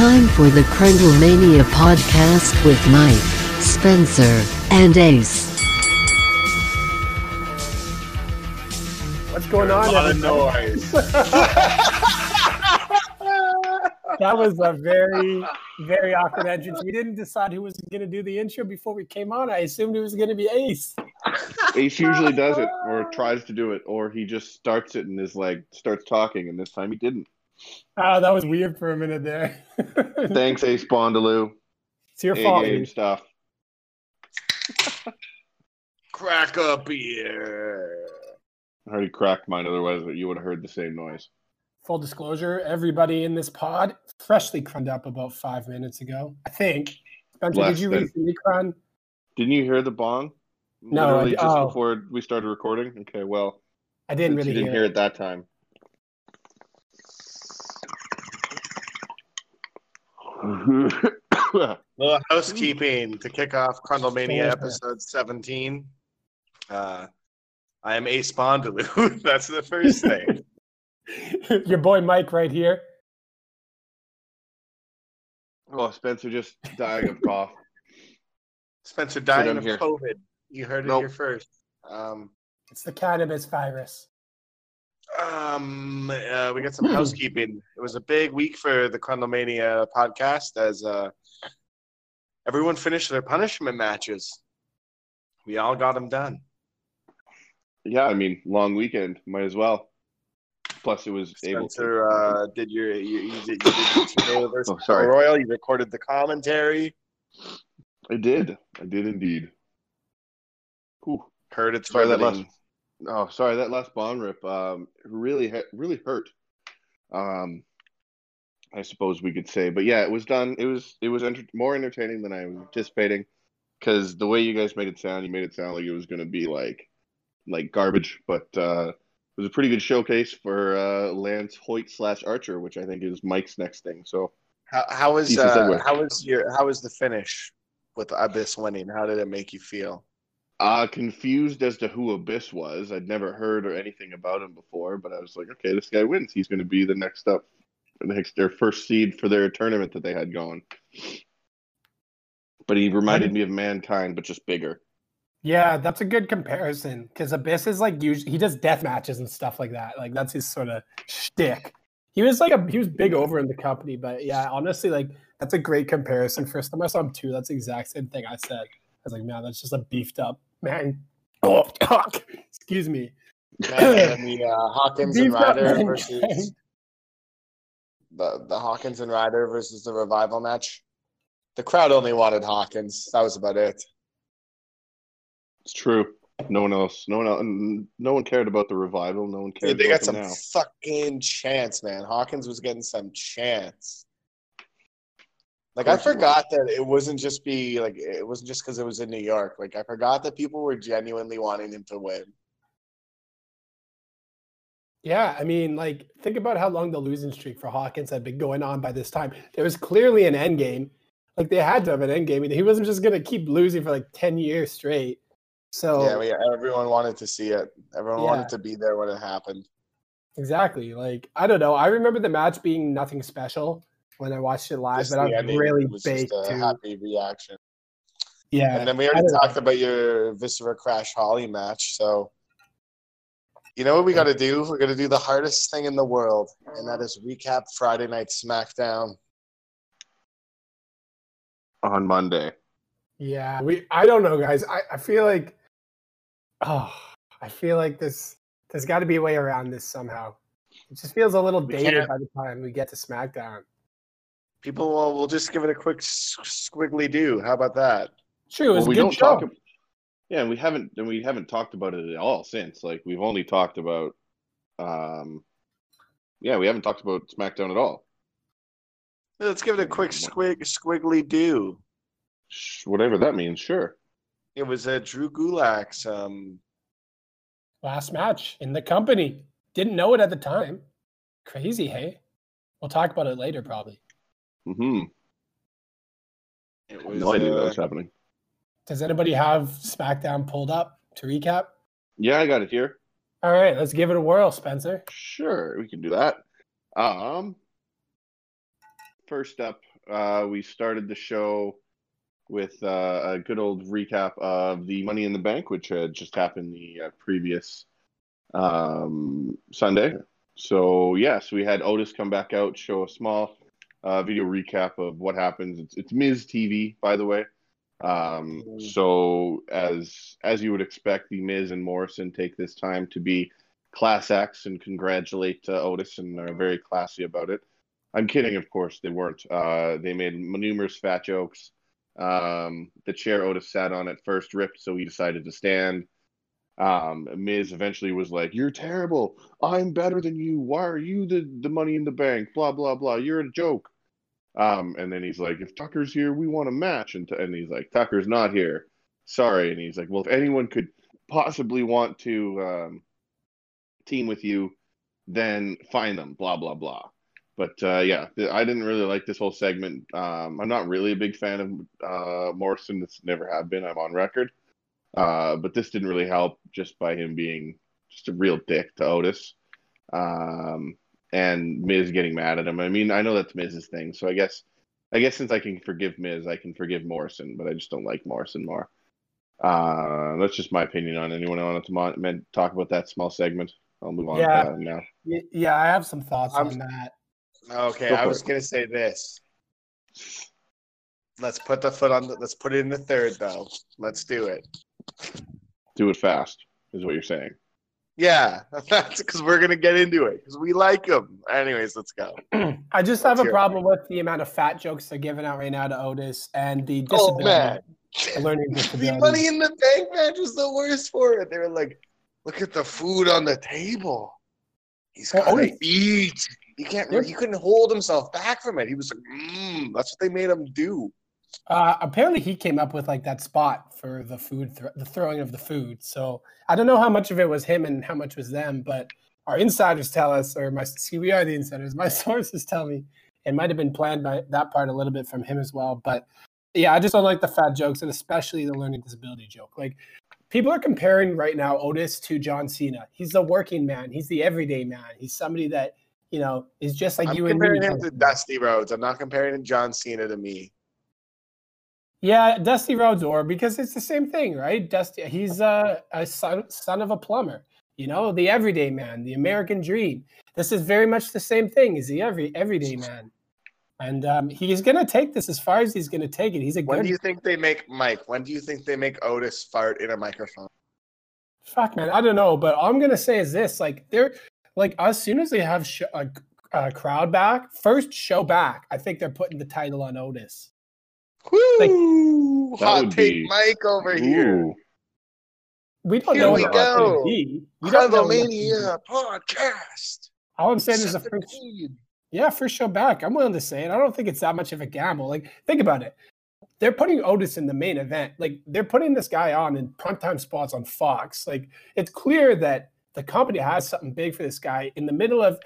It's time for the Crundlemania podcast with Mike, Spencer, and Ace. What's going on? A lot of noise. That was a very, very awkward entrance. We didn't decide who was going to do the intro before we came on. I assumed it was going to be Ace. Ace usually does it or tries to do it, or he just starts it and is like starts talking, and this time he didn't. Oh, that was weird for a minute there. Thanks, Ace Bondaloo. it's your A fault. game Ace. stuff. Crack a beer. I already cracked mine, otherwise you would have heard the same noise. Full disclosure: everybody in this pod freshly crunned up about five minutes ago. I think. Spencer, Less did you than. recently crun? Didn't you hear the bong? No, I Literally d- just oh. before we started recording. Okay, well, I didn't really you didn't hear hear it. it that time. Little housekeeping to kick off Crundlemania episode 17. Uh, I am Ace Bondaloo. That's the first thing. Your boy Mike right here. oh, Spencer just dying of cough. Spencer dying of here. COVID. You heard it Nope. here first. Um, It's the cannabis virus. Um, uh, we got some housekeeping. It was a big week for the Crundlemania podcast as uh, everyone finished their punishment matches. We all got them done. Yeah, I mean, long weekend, might as well. Plus, it was able to. Spencer uh, did your you, you did, you did Toronto versus Oh, sorry. Royal. You recorded the commentary. I did. I did indeed. Whew. Heard it's Sorry that last. Oh, sorry that last bond rip. Um, really, really hurt. Um, I suppose we could say, but yeah, it was done. It was it was enter- more entertaining than I was anticipating. Because the way you guys made it sound, you made it sound like it was going to be like like garbage. But uh, it was a pretty good showcase for uh, Lance Hoyt slash Archer, which I think is Mike's next thing. So How, how uh, how was your how was the finish with Abyss winning? How did it make you feel? Uh, confused as to who Abyss was. I'd never heard or anything about him before, but I was like, okay, this guy wins. He's going to be the next up, the next their first seed for their tournament that they had going. But he reminded me of Mankind, but just bigger. Yeah, that's a good comparison because Abyss is like usually he does death matches and stuff like that. Like that's his sort of shtick. He was like a he was big over in the company, but yeah, honestly, like that's a great comparison. First time I saw him too, that's the exact same thing I said. I was like, man, that's just a beefed up man. Oh, fuck. excuse me. And the uh, Hawkins and Beefed Ryder Mankind. versus the the Hawkins and Ryder versus the revival match. The crowd only wanted Hawkins. That was about it. It's true. No one else, no one else, no one cared about the revival. No one cared Dude, they about got some now. fucking chance, man. Hawkins was getting some chance. Like I course he was. forgot that it wasn't just be like it wasn't just because it was in New York. Like I forgot that people were genuinely wanting him to win. Yeah, I mean, like think about how long the losing streak for Hawkins had been going on by this time. There was clearly an end game. Like they had to have an end game. He wasn't just gonna keep losing for like ten years straight. So Yeah, we, everyone wanted to see it. Everyone. Yeah. wanted to be there when it happened. Exactly. Like I don't know. I remember the match being nothing special when I watched it live, Just but I the was ending really was baked just a to. happy reaction. Yeah. And then we already don't know. talked about your Viscera Crash Holly match. So, you know what we got to do? We're going to do the hardest thing in the world, and that is recap Friday Night SmackDown. on Monday. Yeah. We. I don't know, guys. I, I feel like. Oh, I feel like this. There's got to be a way around this somehow. It just feels a little dated by the time we get to SmackDown. People will will just give it a quick squiggly do. How about that? True. It Well, we a good don't show. talk. ab- Yeah, and we haven't, and we haven't talked about it at all since. Like we've only talked about, um, yeah, we haven't talked about SmackDown at all. Let's give it a quick squig squiggly do. Whatever that means, sure. It was uh, Drew Gulak's um, Last match in the company. Didn't know it at the time. Crazy, hey? We'll talk about it later, probably. Hmm It was, No idea that uh, was happening. Does anybody have SmackDown pulled up to recap? Yeah, I got it here. All right, let's give it a whirl, Spencer. Sure, we can do that. Um, first up, uh, we started the show with uh, a good old recap of the Money in the Bank, which had just happened the uh, previous um, Sunday. So yes, we had Otis come back out, show a small uh, video recap of what happens. It's, it's Miz TV, by the way. Um, so as as you would expect, the Miz and Morrison take this time to be class acts and congratulate uh, Otis and are very classy about it. I'm kidding, of course, they weren't. Uh, they made numerous fat jokes. Um, the chair Otis sat on at first ripped, so he decided to stand. Um, Miz eventually was like, "You're terrible. I'm better than you. Why are you the the money in the bank? Blah blah blah. You're a joke." Um, and then he's like, "If Tucker's here, we want a match." And, and he's like, "Tucker's not here. Sorry." And he's like, "Well, if anyone could possibly want to um, team with you, then find them." Blah blah blah. But uh, yeah, I didn't really like this whole segment. Um, I'm not really a big fan of uh, Morrison. This never have been. I'm on record. Uh, but this didn't really help just by him being just a real dick to Otis. Um, and Miz getting mad at him. I mean, I know that's Miz's thing, so I guess I guess since I can forgive Miz, I can forgive Morrison, but I just don't like Morrison more. Uh, that's just my opinion on anyone want to mon- talk about that small segment. I'll move on Yeah. to that now. Y- Yeah, I have some thoughts I'm- on that. Okay, Go I was it. gonna say this. Let's put the foot on. The, let's put it in the third though. Let's do it. Do it fast, is what you're saying. Yeah, that's because we're gonna get into it because we like them. Anyways, let's go. I just have Let's a hear it. problem with the amount of fat jokes they're giving out right now to Otis and the Oh disability, man, the learning the money in the bank match was the worst for it. They were like, "Look at the food on the table. He's Well, gotta Otis- eat. He can't. He couldn't hold himself back from it. He was like, mm, that's what they made him do. Uh, apparently, he came up with like that spot for the food, thr the throwing of the food. So I don't know how much of it was him and how much was them, but our insiders tell us, or my see, we are the insiders. My sources tell me it might have been planned by that part a little bit from him as well. But yeah, I just don't like the fat jokes and especially the learning disability joke. Like people are comparing right now Otis to John Cena. He's the working man. He's the everyday man. He's somebody that you know is just like I'm you and me. comparing him to Dusty Rhodes. I'm not comparing John Cena to me. Yeah, Dusty Rhodes, or because it's the same thing, right? Dusty, he's a, a son, son of a plumber. You know, the everyday man, the American dream. This is very much the same thing. He's the every everyday man, and um, he's going to take this as far as he's going to take it. He's a When good do you think they make Mike? When do you think they make Otis fart in a microphone? fuck, man. I don't know, but all I'm going to say is this: like they're like as soon as they have sh- a, a crowd back, first show back, I think they're putting the title on Otis. Woo! That Hot take be- Mike over here. We don't Here know we what that's go. be. We don't know what it's gonna be. Crundlemania podcast. All I'm saying is a Set first. Yeah, first show back. I'm willing to say it. I don't think it's that much of a gamble. Like, think about it. They're putting Otis in the main event. Like, they're putting this guy on in primetime spots on Fox. Like, it's clear that the company has something big for this guy. In the middle of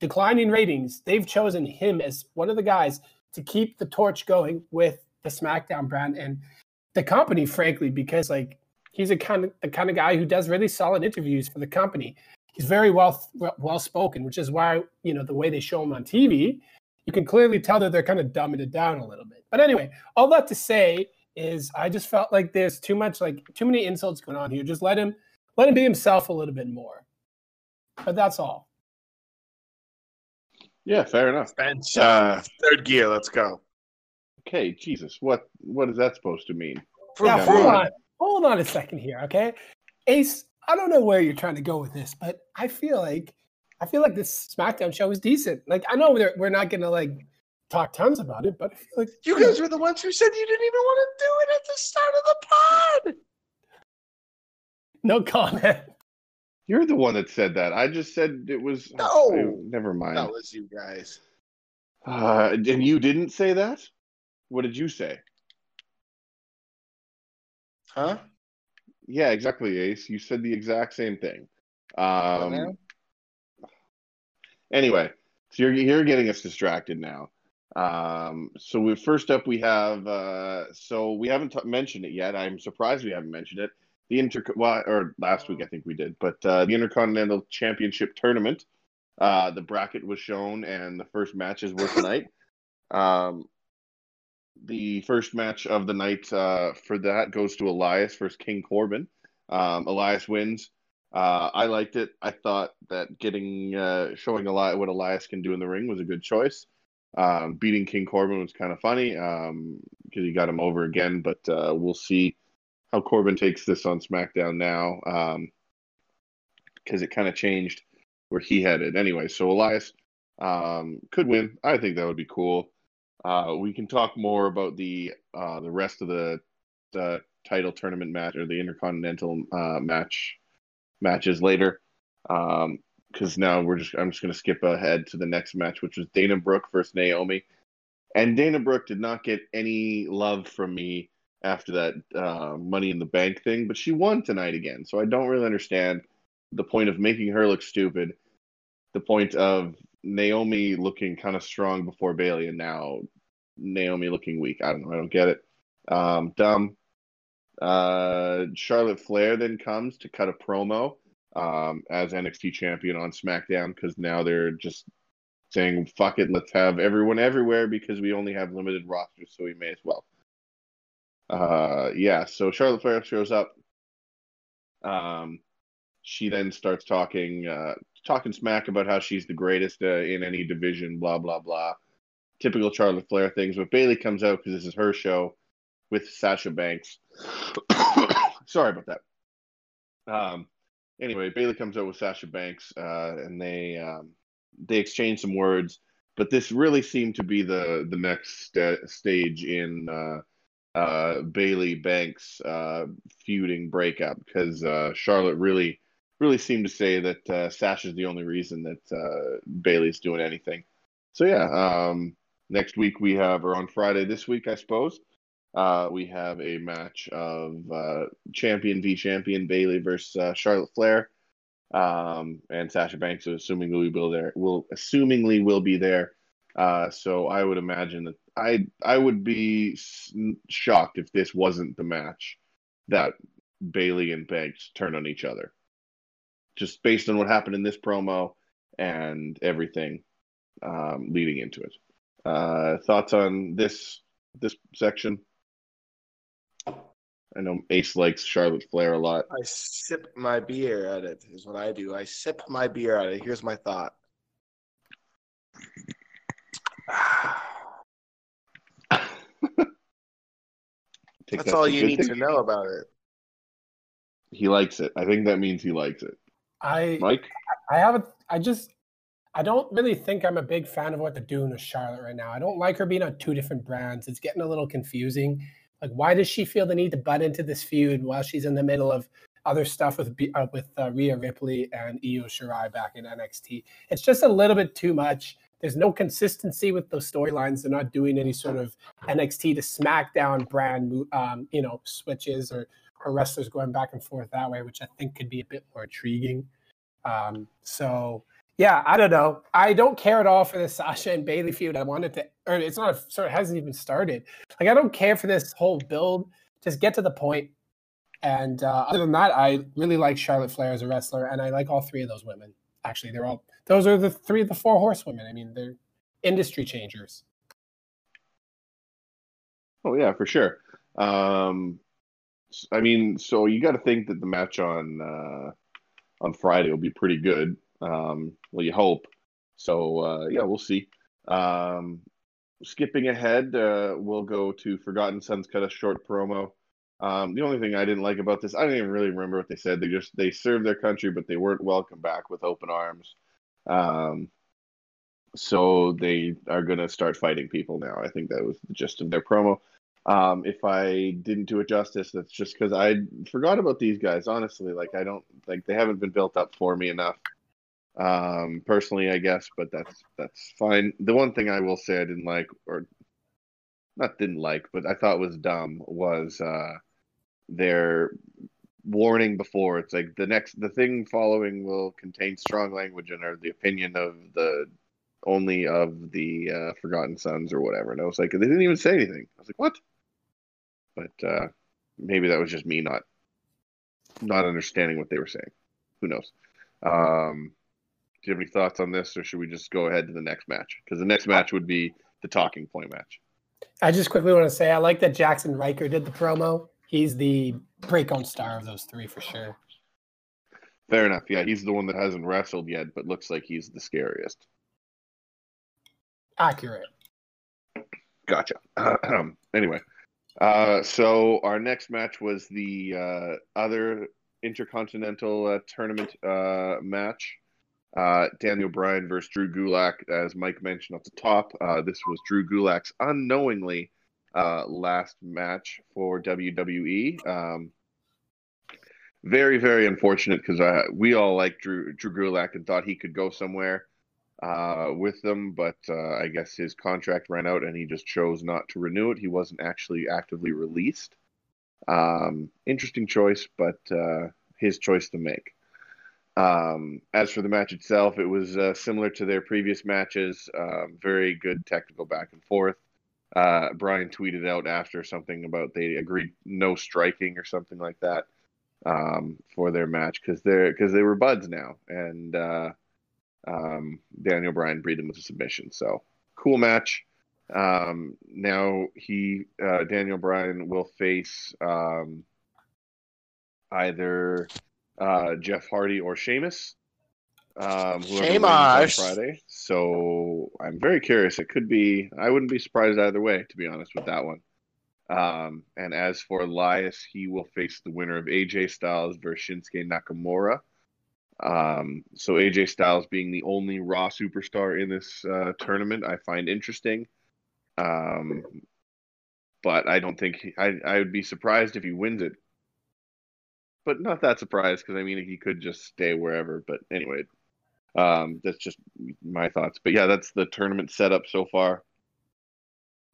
declining ratings, they've chosen him as one of the guys to keep the torch going with the SmackDown brand and the company, frankly, because like he's a kind of the kind of guy who does really solid interviews for the company he's very well well spoken, which is why you know the way they show him on TV, you can clearly tell that they're kind of dumbing it down a little bit. But anyway, all that to say is I just felt like there's too much like too many insults going on here. Just let him let him be himself a little bit more. But that's all. yeah, fair enough. Bench uh, third gear. Let's go. Okay, Jesus, what what is that supposed to mean? Now Yeah, hold on, hold on a second here, okay? Ace, I don't know where you're trying to go with this, but I feel like I feel like this SmackDown show is decent. Like I know we're we're not gonna like talk tons about it, but I feel like You guys were the ones who said you didn't even want to do it at the start of the pod. no comment. You're the one that said that. I just said it was. No. never mind. That was you guys. Uh, and you didn't say that. What did you say? Huh? Yeah, exactly, Ace. You said the exact same thing. Um, anyway, so you're you're getting us distracted now. Um, so we first up we have uh, so we haven't t- mentioned it yet. I'm surprised we haven't mentioned it. The inter well, or last week I think we did, but uh, the Intercontinental Championship tournament. Uh, the bracket was shown, and the first matches were tonight. Um, the first match of the night uh, for that goes to Elias versus King Corbin. Um, Elias wins. Uh, I liked it. I thought that getting uh, showing Elias what Elias can do in the ring was a good choice. Um, beating King Corbin was kind of funny because um, he got him over again, but uh, we'll see how Corbin takes this on SmackDown now because um, it kind of changed where he headed. Anyway, so Elias um, could win. I think that would be cool. Uh, we can talk more about the uh, the rest of the, the title tournament match or the intercontinental uh, match matches later. Um, because now we're just I'm just gonna skip ahead to the next match, which was Dana Brooke versus Naomi. And Dana Brooke did not get any love from me after that uh, Money in the Bank thing, but she won tonight again. So I don't really understand the point of making her look stupid, the point of Naomi looking kind of strong before Bayley, and now Naomi looking weak. I don't know. I don't get it. Um, dumb. Uh, Charlotte Flair then comes to cut a promo um, as NXT champion on SmackDown because now they're just saying, fuck it, let's have everyone everywhere because we only have limited rosters, so we may as well. Uh, yeah, so Charlotte Flair shows up. Um, she then starts talking, uh, talking smack about how she's the greatest uh, in any division, blah, blah, blah. Typical Charlotte Flair things. But Bayley comes out because this is her show with Sasha Banks. Sorry about that. Um, anyway, Bayley comes out with Sasha Banks, uh, and they um, they exchange some words. But this really seemed to be the the next st- stage in uh, uh, Bayley Banks uh, feuding breakup because uh, Charlotte really really seemed to say that uh, Sasha's the only reason that Bayley's doing anything. So yeah, um, next week we have, or on Friday this week, I suppose, uh, we have a match of uh, champion v champion Bayley versus uh, Charlotte Flair, um, and Sasha Banks, assumingly will there will assumingly will be there. Uh, so I would imagine that I I would be shocked if this wasn't the match that Bayley and Banks turn on each other, just based on what happened in this promo and everything um, leading into it. Uh, thoughts on this this section? I know Ace likes Charlotte Flair a lot. I sip my beer at it, is what I do. I sip my beer at it. Here's my thought. that's, that's all you need thing. to know about it. He likes it. I think that means he likes it. I Mike, I haven't. I just I don't really think I'm a big fan of what they're doing with Charlotte right now. I don't like her being on two different brands. It's getting a little confusing. Like, why does she feel the need to butt into this feud while she's in the middle of other stuff with uh, with uh, Rhea Ripley and Io Shirai back in NXT? It's just a little bit too much. There's no consistency with those storylines. They're not doing any sort of NXT to SmackDown brand, um, you know, switches or, or wrestlers going back and forth that way, which I think could be a bit more intriguing. Um, so yeah, I don't know. I don't care at all for the Sasha and Bayley feud. I wanted to, or it's not, a, sorry, it hasn't even started. Like, I don't care for this whole build. Just get to the point. And uh, other than that, I really like Charlotte Flair as a wrestler, and I like all three of those women. Actually, they're all those are the three of the four horsewomen. I mean, they're industry changers. Oh yeah, for sure. Um, I mean, so you got to think that the match on uh, on Friday will be pretty good. Um, well, you hope. So uh, yeah, we'll see. Um, skipping ahead, uh, we'll go to Forgotten Sons cut a short promo. Um, the only thing I didn't like about this, I didn't even really remember what they said. They just they served their country, but they weren't welcome back with open arms. Um, so they are gonna start fighting people now. I think that was the gist of their promo. Um, if I didn't do it justice, that's just because I forgot about these guys. Honestly, like I don't like they haven't been built up for me enough um, personally, I guess, but that's that's fine. The one thing I will say I didn't like, or not didn't like, but I thought was dumb was uh, their warning before. It's like the next the thing following will contain strong language and are the opinion of the only of the uh, Forgotten Sons or whatever. And I was like, they didn't even say anything. I was like, what? But uh, maybe that was just me not not understanding what they were saying. Who knows? Um, do you have any thoughts on this, or should we just go ahead to the next match? Because the next match would be the talking point match. I just quickly want to say I like that Jaxson Ryker did the promo. He's the breakout star of those three for sure. Fair enough. Yeah, he's the one that hasn't wrestled yet, but looks like he's the scariest. Accurate. Gotcha. anyway, uh, so our next match was the uh, other intercontinental uh, tournament uh, match. Uh, Daniel Bryan versus Drew Gulak, as Mike mentioned at the top. Uh, this was Drew Gulak's unknowingly last match for WWE. Um, very, very unfortunate because we all liked Drew Drew Gulak and thought he could go somewhere uh, with them, but uh, I guess his contract ran out and he just chose not to renew it. He wasn't actually actively released. Um, interesting choice, but uh, his choice to make. Um, as for the match itself, it was uh, similar to their previous matches. Um, very good technical back and forth. Uh, Bryan tweeted out after something about they agreed no striking or something like that um, for their match because they're because they were buds now, and uh, um, Daniel Bryan beat him with a submission. So cool match. Um, now he uh, Daniel Bryan will face um, either uh, Jeff Hardy or Sheamus. Um, on Friday. So I'm very curious. It could be. I wouldn't be surprised either way, to be honest with that one. Um, and as for Elias, he will face the winner of AJ Styles versus Shinsuke Nakamura. Um, so AJ Styles being the only Raw superstar in this uh, tournament, I find interesting. Um, but I don't think he, I I would be surprised if he wins it. But not that surprised because I mean he could just stay wherever. But anyway, um, that's just my thoughts. But yeah, that's the tournament setup so far.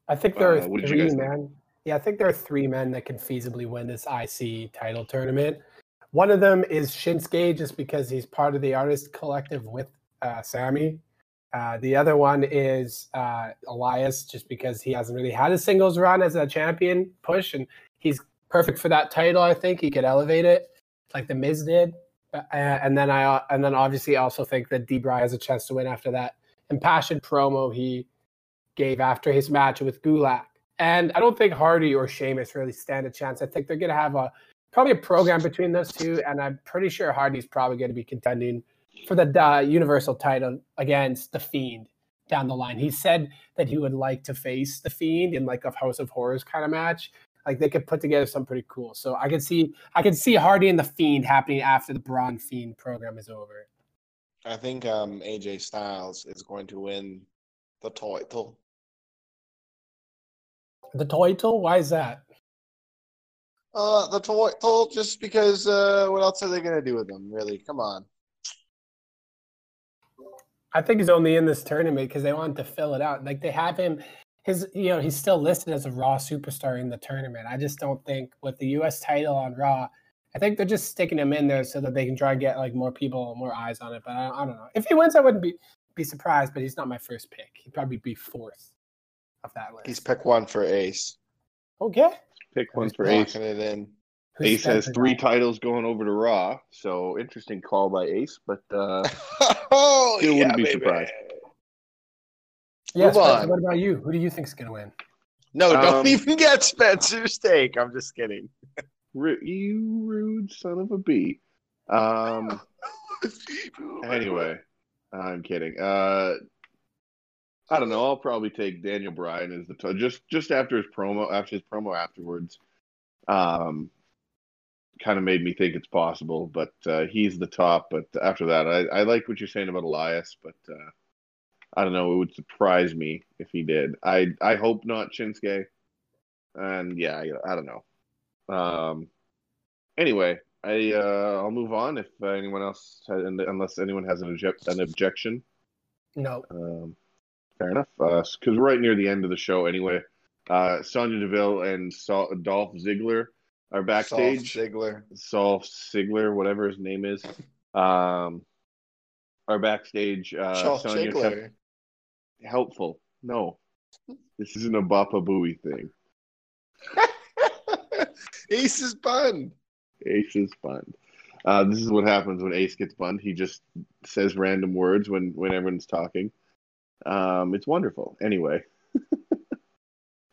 I think there are uh, three men. Yeah, I think there are three men that can feasibly win this IC title tournament. One of them is Shinsuke, just because he's part of the artist collective with uh, Sami. Uh, the other one is uh, Elias, just because he hasn't really had a singles run as a champion push, and he's perfect for that title. I think he could elevate it like the Miz did. Uh, and then I uh, and then obviously also think that D-Bry has a chance to win after that impassioned promo he gave after his match with Gulak. And I don't think Hardy or Sheamus really stand a chance. I think they're going to have a probably a program between those two, and I'm pretty sure Hardy's probably going to be contending for the uh, Universal title against the Fiend down the line. He said that he would like to face the Fiend in like a House of Horrors kind of match. Like they could put together something pretty cool. So I could see I could see Hardy and the Fiend happening after the Braun Fiend program is over. I think um, AJ Styles is going to win the title. The title? Why is that? Uh, the title, just because. Uh, what else are they going to do with them? Really? Come on. I think he's only in this tournament because they want to fill it out. Like they have him, his you know he's still listed as a Raw superstar in the tournament. I just don't think with the U.S. title on Raw, I think they're just sticking him in there so that they can try and get like more people, more eyes on it. But I, I don't know if he wins, I wouldn't be be surprised. But he's not my first pick. He'd probably be fourth of that list. He's pick one for Ace. Okay. Pick one for Ace. It in. Ace has three titles going over to Raw, so interesting call by Ace, but uh, oh, still wouldn't be baby. surprised. Yes, what about you? Who do you think is going to win? No, don't um, even get Spencer's take. I'm just kidding. you rude son of a bee. Um. anyway, I'm kidding. Uh, I don't know. I'll probably take Daniel Bryan as the t- just just after his promo after his promo afterwards. Um, kind of made me think it's possible, but uh, he's the top. But after that, I, I like what you're saying about Elias, but uh, I don't know. It would surprise me if he did. I I hope not Shinsuke. And yeah, I, I don't know. Um, anyway, I uh, I'll move on if anyone else, has, unless anyone has an, object, an objection. No. Um, fair enough. Because uh, we're right near the end of the show anyway. Uh, Sonya Deville and Sol- Dolph Ziggler are backstage. Dolph Ziggler. Dolph Ziggler, whatever his name is, um, are backstage. Uh, Sonya kept helpful. No, this isn't a Baba Booey thing. Ace is bunned. Ace is bunned. Uh, this is what happens when Ace gets bunned. He just says random words when when everyone's talking. Um, it's wonderful. Anyway,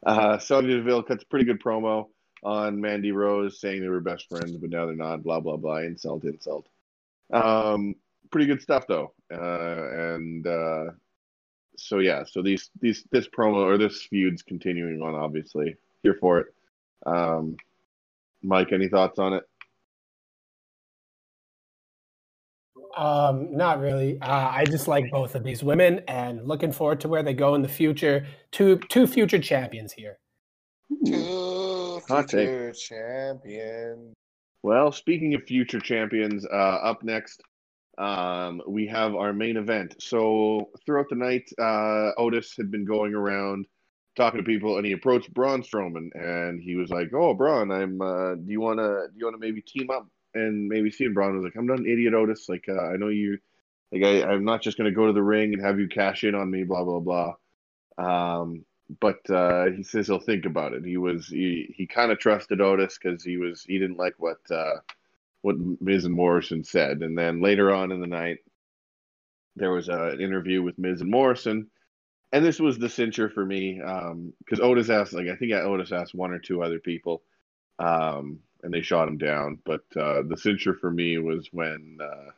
Uh, Sonya Deville cuts a pretty good promo on Mandy Rose saying they were best friends, but now they're not. Blah blah blah. Insult, insult. Um, pretty good stuff though. Uh, and uh, so yeah, so these these this promo or this feud's continuing on. Obviously, here for it. Um, Mike, any thoughts on it? Um, not really. Uh, I just like both of these women and looking forward to where they go in the future. Two two future champions here. Two future champion. Well, speaking of future champions, uh, up next, um, we have our main event. So throughout the night, uh, Otis had been going around talking to people, and he approached Braun Strowman, and he was like, "Oh, Braun, I'm. Uh, do you wanna? Do you wanna maybe team up and maybe see?" And Braun was like, "I'm not an idiot, Otis. Like, uh, I know you. Like, I, I'm not just gonna go to the ring and have you cash in on me. Blah blah blah." Um, but uh, he says he'll think about it. He was he, he kind of trusted Otis because he was he didn't like what uh, what Miz and Morrison said. And then later on in the night, there was a, an interview with Miz and Morrison, and this was the cincher for me because Otis asked like I think Otis asked one or two other people, um, and they shot him down. But uh, the cincher for me was when. Uh,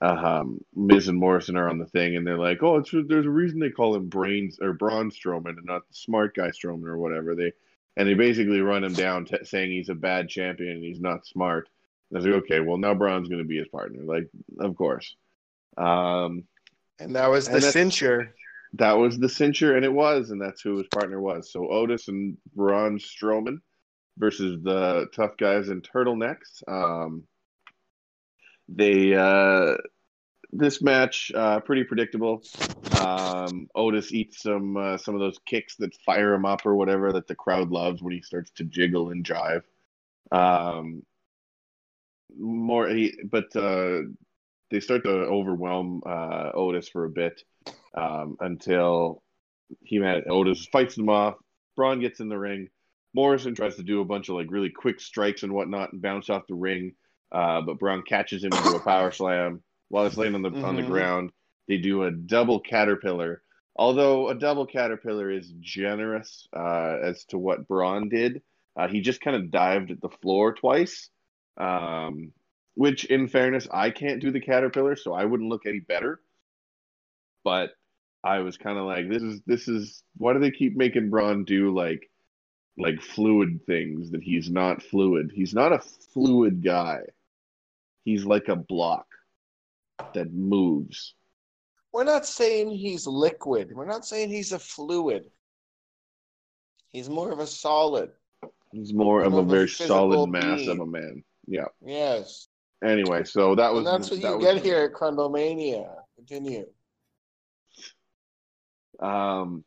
um, Miz and Morrison are on the thing, and they're like, "Oh, there's a reason they call him Brains or Braun Strowman and not the Smart Guy Strowman or whatever." They and they basically run him down, t- saying he's a bad champion and he's not smart. And I was like, "Okay, well now Braun's going to be his partner." Like, of course. Um, And that was the And cincher. that was the cincher, and it was, and that's who his partner was. So Otis and Braun Strowman versus the tough guys in turtlenecks. Um, they uh, this match uh, pretty predictable. Um, Otis eats some uh, some of those kicks that fire him up or whatever that the crowd loves when he starts to jiggle and jive. Um, more, he, but uh, they start to overwhelm uh, Otis for a bit um, until he man Otis fights them off. Braun gets in the ring. Morrison tries to do a bunch of like really quick strikes and whatnot and bounce off the ring, uh, but Braun catches him into a power slam while he's laying on the on the Mhm. ground. They do a double caterpillar. Although a double caterpillar is generous uh, as to what Braun did, uh, he just kind of dived at the floor twice. Um, which, in fairness, I can't do the caterpillar, so I wouldn't look any better. But I was kind of like, this is this is why do they keep making Braun do like like fluid things that he's not fluid? He's not a fluid guy. He's like a block that moves. We're not saying he's liquid. We're not saying he's a fluid. He's more of a solid. He's more of More a of a very solid mass being. of a man. Yeah. Yes. Anyway, so that was And that's what that you was- get here at Crundlemania. Continue. Um,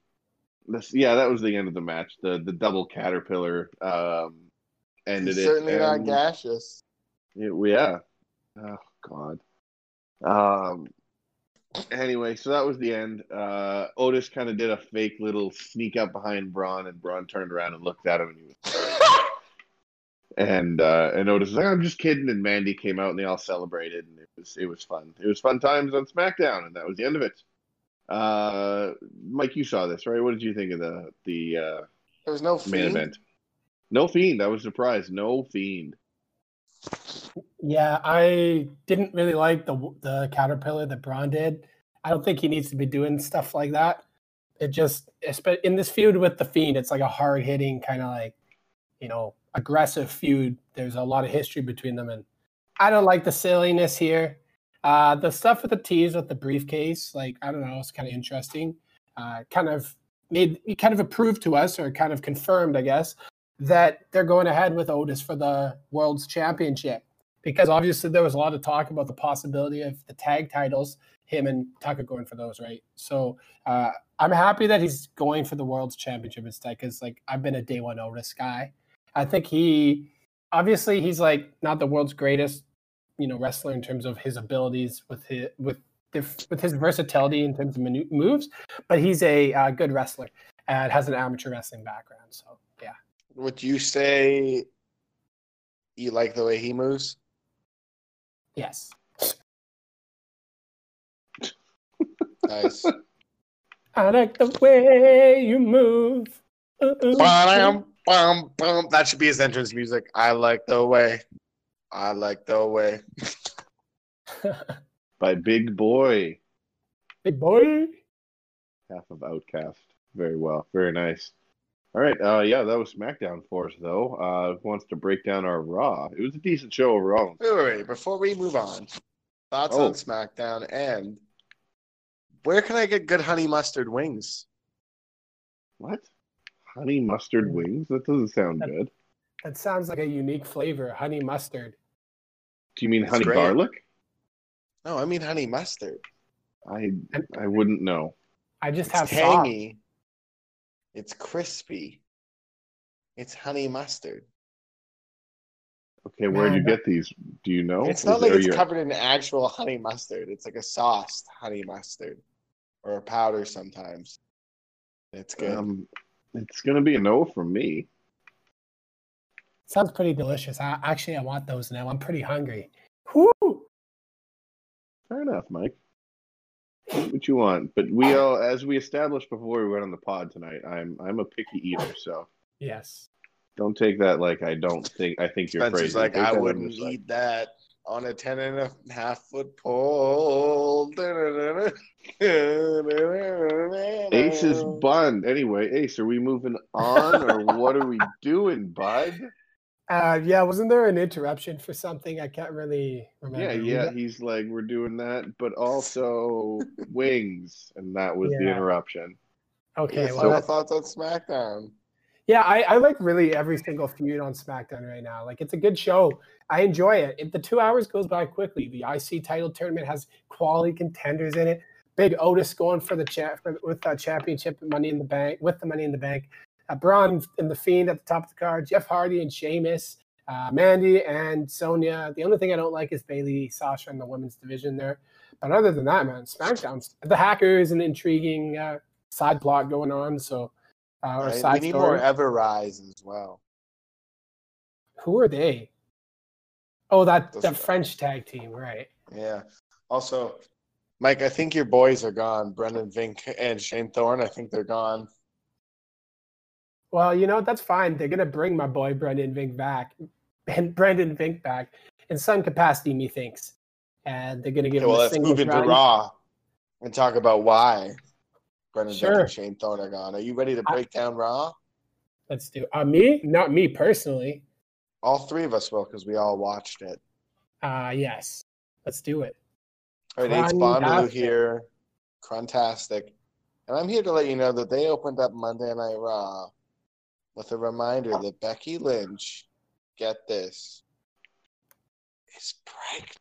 this, yeah, that was the end of the match. The the double caterpillar um ended He's it. certainly not gaseous. Yeah, yeah. Oh God. Um. Anyway, so that was the end. Uh, Otis kind of did a fake little sneak up behind Braun, and Braun turned around and looked at him, and he was. And uh, and Otis was like, "I'm just kidding," and Mandy came out, and they all celebrated, and it was it was fun. It was fun times on SmackDown, and that was the end of it. Uh, Mike, you saw this, right? What did you think of the the uh, There was no main fiend. event? No fiend. I was surprised. No fiend. Yeah, I didn't really like the the caterpillar that Braun did. I don't think he needs to be doing stuff like that. It just espe- in this feud with the Fiend, it's like a hard hitting kind of like you know aggressive feud. There's a lot of history between them, and I don't like the silliness here. Uh, the stuff with the tease with the briefcase, like I don't know, it's kind of interesting. Uh, kind of made kind of approved to us, or kind of confirmed, I guess, that they're going ahead with Otis for the World's Championship because obviously there was a lot of talk about the possibility of the tag titles, him and Tucker going for those, right? So uh, I'm happy that he's going for the World's Championship instead because like I've been a day one Otis guy. I think he obviously he's like not the world's greatest, you know, wrestler in terms of his abilities with his with the, with his versatility in terms of manu- moves, but he's a uh, good wrestler and has an amateur wrestling background. So yeah. Would you say you like the way he moves? Yes. Nice. I like the way you move. Bam, bam, bam. That should be his entrance music. I like the way. I like the way. By Big Boi, Big Boi. half of OutKast. Very well. Very nice. All right. Uh, yeah, that was SmackDown for us, though. Uh, wants to break down our Raw. It was a decent show overall. Wait, wait, wait. Before we move on, thoughts Oh. on SmackDown and where can I get good honey mustard wings? What? Honey mustard wings? That doesn't sound That- good. That sounds like a unique flavor, honey mustard. Do you mean It's honey great. garlic? No, I mean honey mustard. I I wouldn't know. I just It's have sauce. tangy. It's crispy. It's honey mustard. Okay, where'd you get these? Do you know? It's Is not like it's your- covered in actual honey mustard. It's like a sauced honey mustard or a powder sometimes. It's good. Um, it's gonna be a no from me. Sounds pretty delicious. I, actually, I want those now. I'm pretty hungry. Whoo! Fair enough, Mike. Eat what you want, but we all, as we established before we went on the pod tonight, I'm I'm a picky eater, so Yes. don't take that like I don't think I think you're Spencer's crazy. like, Take I wouldn't your side." eat that on a ten and a half foot pole. Ace is bun. Anyway, Ace, are we moving on or what are we doing, bud? Uh, yeah, wasn't there an interruption for something? I can't really remember. Yeah, yeah. He's like, we're doing that, but also wings, and that was the interruption. Okay. Your Well, that- thoughts on SmackDown? Yeah, I, I like really every single feud on SmackDown right now. Like, it's a good show. I enjoy it. If the two hours goes by quickly, the IC title tournament has quality contenders in it. Big Otis going for the cha- for, with that championship, Money in the Bank, with the Money in the Bank. Uh, Braun and the Fiend at the top of the card. Jeff Hardy and Sheamus. Uh, Mandy and Sonya. The only thing I don't like is Bayley, Sasha, in the women's division there. But other than that, man, SmackDown's the Hacker is an intriguing uh, side plot going on. So, uh, or Right? We side need story. more Ever Rise as well. Who are they? Oh, that Those that are- French tag team, right? Yeah. Also, Mike, I think your boys are gone. Brendan Vink and Shane Thorne. I think they're gone. Well, you know that's fine. They're gonna bring my boy Brendan Vink back, and Brendan Vink back in some capacity, methinks, and they're gonna give Okay, well, let's move into. Raw and talk about why Brendan Sure. and Shane Thorne are gone. Are you ready to break down Raw? Let's do. Uh, me, not me personally. All three of us will because we all watched it. Uh yes. Let's do it. All right, Ace Bondaloo here, Cruntastic. And I'm here to let you know that they opened up Monday Night Raw with a reminder that Becky Lynch, get this, is pregnant.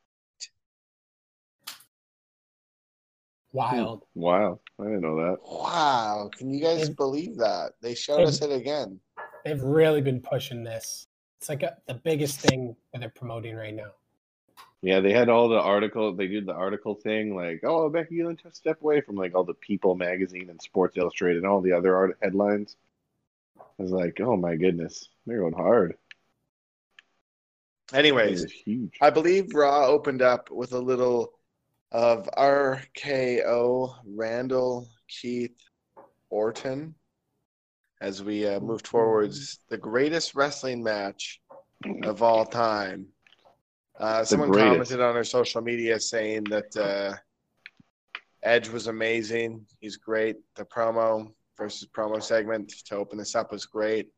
Hmm. Wild. Wow, I didn't know that. Wow, can you guys It- believe that? They showed us it again. They've really been pushing this. It's like a, the biggest thing that they're promoting right now. Yeah, they had all the article. They did the article thing, like, "Oh, Becky Lynch has stepped away from like all the People magazine and Sports Illustrated and all the other art headlines." I was like, "Oh my goodness, they're going hard." Anyways, huge. I believe Raw opened up with a little of RKO Randall Keith Orton as we uh, moved towards the greatest wrestling match of all time. Uh, someone greatest. commented on our social media saying that uh, Edge was amazing. He's great. The promo versus promo segment to open this up was great.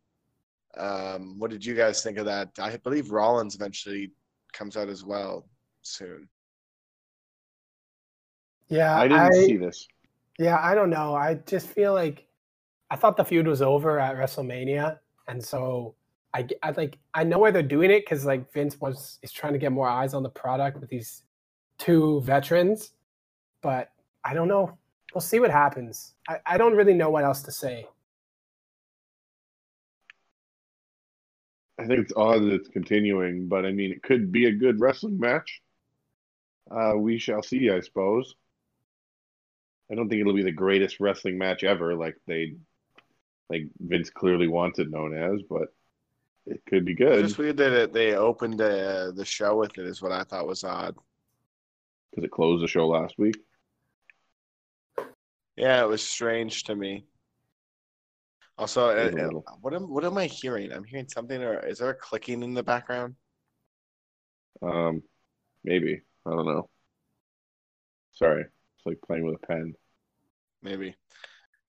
Um, what did you guys think of that? I believe Rollins eventually comes out as well soon. Yeah, I didn't see this. Yeah, I don't know. I just feel like I thought the feud was over at WrestleMania, and so I, I like I know why they're doing it because like Vince wants is trying to get more eyes on the product with these two veterans, but I don't know. We'll see what happens. I, I don't really know what else to say. I think it's odd that it's continuing, but I mean, it could be a good wrestling match. Uh, we shall see, I suppose. I don't think it'll be the greatest wrestling match ever, like they, like Vince clearly wants it known as, but it could be It's good just weird that it, they opened uh, the show with it. Is what I thought was odd. because it closed the show last week. Yeah, it was strange to me. Also, uh, uh, what am what am I hearing? I'm hearing something, or is there a clicking in the background? Um, maybe I don't know. Sorry, it's like playing with a pen. Maybe.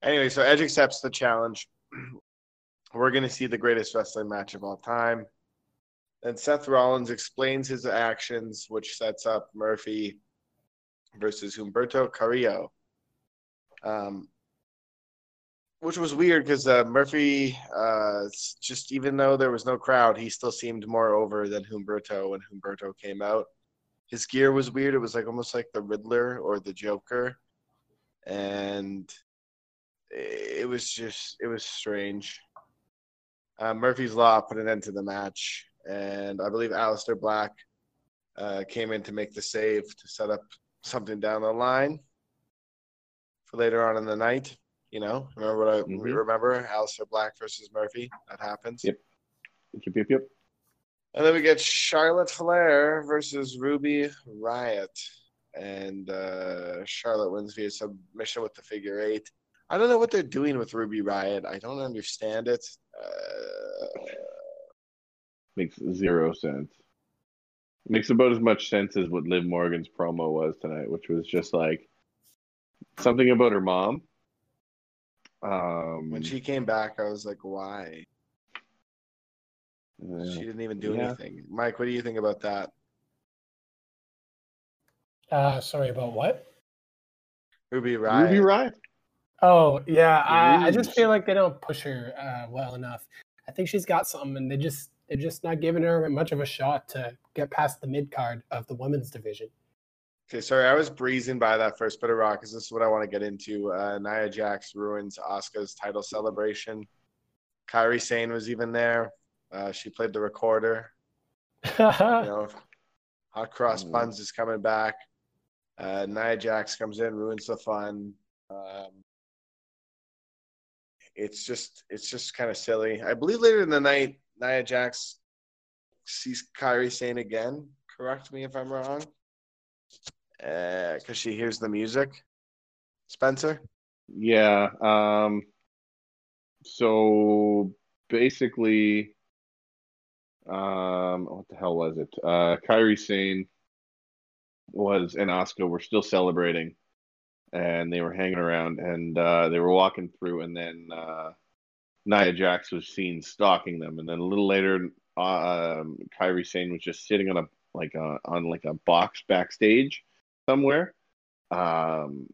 Anyway, so Edge accepts the challenge. We're going to see the greatest wrestling match of all time. Then Seth Rollins explains his actions, which sets up Murphy versus Humberto Carrillo. Um, which was weird because uh, Murphy, uh, just even though there was no crowd, he still seemed more over than Humberto when Humberto came out. His gear was weird. It was like almost like the Riddler or the Joker. And it was just, it was strange. Uh, Murphy's Law put an end to the match. And I believe Aleister Black uh, came in to make the save to set up something down the line for later on in the night. You know, remember what I we Mhm. remember? Aleister Black versus Murphy. That happens. Yep. Yep, yep, yep. And then we get Charlotte Flair versus Ruby Riot. And uh, Charlotte wins via submission with the figure eight. I don't know what they're doing with Ruby Riot. I don't understand it. Uh, Makes zero sense. Makes about as much sense as what Liv Morgan's promo was tonight, which was just like something about her mom. Um, when she came back, I was like, why? uh, She didn't even do Yeah. anything. Mike, what do you think about that? Uh, sorry about what? Ruby Riot. Ruby Riot. Oh yeah, I, I just feel like they don't push her uh, well enough. I think she's got something, and they just they're just not giving her much of a shot to get past the mid card of the women's division. Okay, sorry, I was breezing by that first bit of rock because this is what I want to get into. Uh, Nia Jax ruins Asuka's title celebration. Kairi Sane was even there. Uh, she played the recorder. You know, Hot Cross Mhm. Buns is coming back. Uh, Nia Jax comes in, ruins the fun. Um, it's just, it's just kind of silly. I believe later in the night, Nia Jax sees Kairi Sane again. Correct me if I'm wrong. Uh because she hears the music. Spencer. Yeah. Um, so basically, um, what the hell was it? Uh, Kairi Sane was and Asuka were still celebrating, and they were hanging around, and uh, they were walking through, and then uh, Nia Jax was seen stalking them, and then a little later, uh, um, Kairi Sane was just sitting on a like a on like a box backstage somewhere. Um,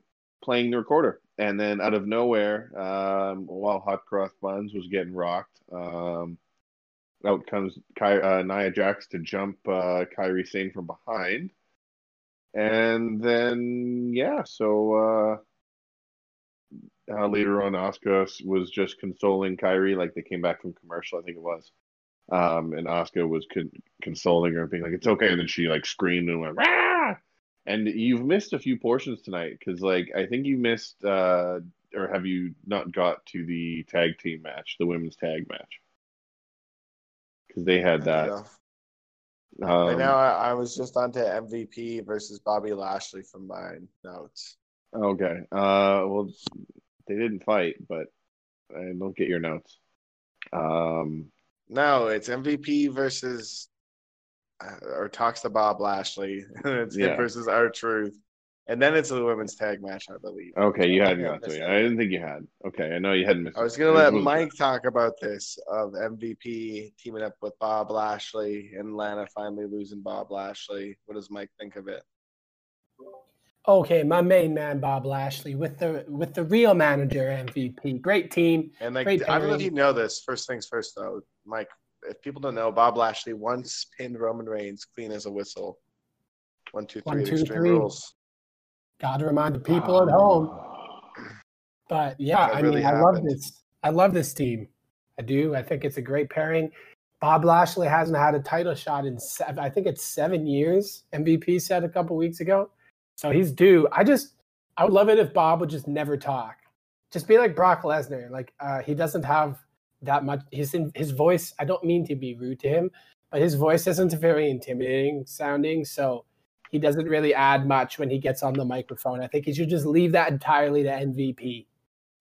playing the recorder. And then out of nowhere, um, while Hot Cross Buns was getting rocked, um, out comes Ky- uh, Nia Jax to jump uh, Kairi Sane from behind. And then, yeah, so uh, uh, later on, Asuka was just consoling Kairi, like they came back from commercial, I think it was. Um, and Asuka was con- consoling her, and being like, "It's okay." And then she like screamed and went, "Rah!" And you've missed a few portions tonight because, like, I think you missed, uh, or have you not got to the tag team match, the women's tag match? Because they had that. right Um, now, I, I was just on to MVP versus Bobby Lashley from my notes. okay. Uh, well, they didn't fight, but I don't get your notes. Um, No, it's MVP versus uh, or talks to Bob Lashley. it's Yeah. versus R-Truth. And then it's a women's tag match, I believe. okay, you hadn't think I got to missed it. I didn't think you had. Okay, I know you hadn't missed. I was gonna It let Mike talk about this of MVP teaming up with Bob Lashley and Lana finally losing Bob Lashley. What does Mike think of it? Okay, my main man Bob Lashley with the with the real manager MVP. Great team. And like Great I don't know if you know this. First things first though, Mike. If people don't know, Bob Lashley once pinned Roman Reigns clean as a whistle. One, two, three. One, at two, Extreme three. Rules. Got to remind the people at home. But yeah, That I really mean, I love this. I love this team. I do. I think it's a great pairing. Bob Lashley hasn't had a title shot in seven, I think it's seven years. MVP said a couple weeks ago, so he's due. I just, I would love it if Bob would just never talk. Just be like Brock Lesnar. Like uh, he doesn't have that much. His his voice. I don't mean to be rude to him, but his voice isn't very intimidating sounding. So he doesn't really add much when he gets on the microphone. I think he should just leave that entirely to MVP.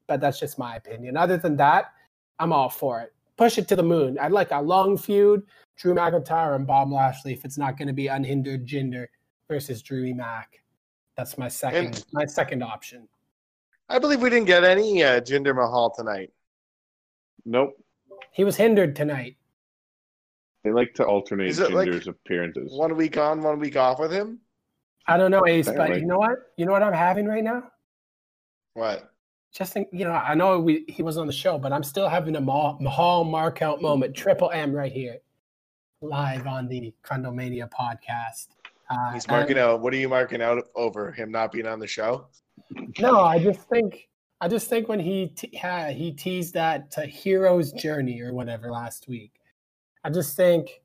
But that's just my opinion. Other than that, I'm all for it. Push it to the moon. I'd like a long feud, Drew McIntyre and Bob Lashley. If it's not going to be unhindered Jinder versus Drewy Mac, that's my second And- my second option. I believe we didn't get any uh, Jinder Mahal tonight. Nope. He was hindered tonight. They like to alternate Is it like appearances. One week on, one week off with him. I don't know, Ace, but you know what? You know what I'm having right now? What? Just think, you know, I know we he was on the show, but I'm still having a Ma- Mahal mark out moment, triple M right here, live on the Crundlemania podcast. Uh, He's and- marking out. What are you marking out over him not being on the show? No, I just think I just think when he te- ha- he teased that uh, hero's journey or whatever last week, I just think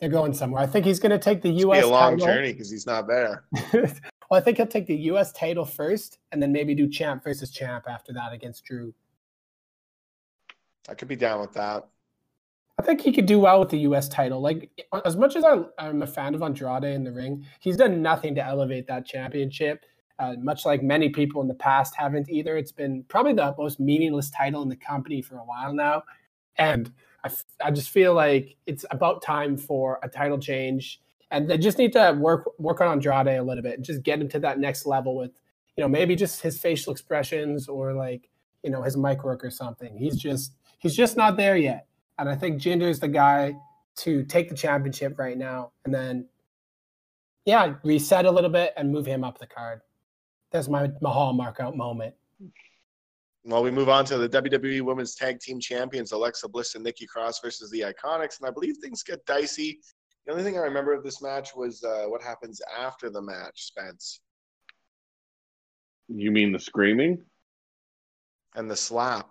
they're going somewhere. I think he's going to take the U.S. be a long title. journey because he's not there. well, I think he'll take the U.S. title first, and then maybe do champ versus champ after that against Drew. I could be down with that. I think he could do well with the U.S. title. Like as much as I, I'm a fan of Andrade in the ring, he's done nothing to elevate that championship. Uh, much like many people in the past haven't either. It's been probably the most meaningless title in the company for a while now, and I, f- I just feel like it's about time for a title change. And they just need to work work on Andrade a little bit and just get him to that next level with, you know, maybe just his facial expressions or like, you know, his mic work or something. He's just he's just not there yet. And I think Jinder is the guy to take the championship right now and then, yeah, reset a little bit and move him up the card. That's my Mahal markout moment. Well, we move on to the WWE Women's Tag Team Champions, Alexa Bliss and Nikki Cross versus the Iconics, and I believe things get dicey. The only thing I remember of this match was uh, what happens after the match, Spence, You mean the screaming? and the slap.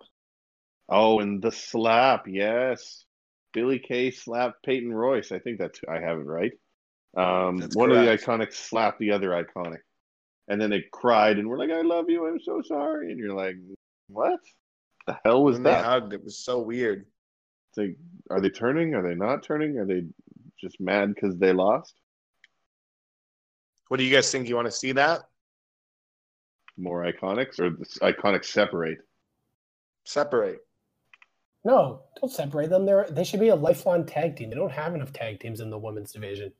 Oh, and the slap, yes. Billie Kay slapped Peyton Royce. I think that's I have it right. Um, That's one correct. of the iconics slapped the other iconic, and then they cried and were like, "I love you. I'm so sorry." And you're like, "What? The hell was when they that?" hugged, it was so weird. It's like, are they turning? Are they not turning? Are they just mad because they lost? What do you guys think? You want to see that? More iconics, or the iconics separate? Separate. No, don't separate them. They're they should be a lifelong tag team. They don't have enough tag teams in the women's division.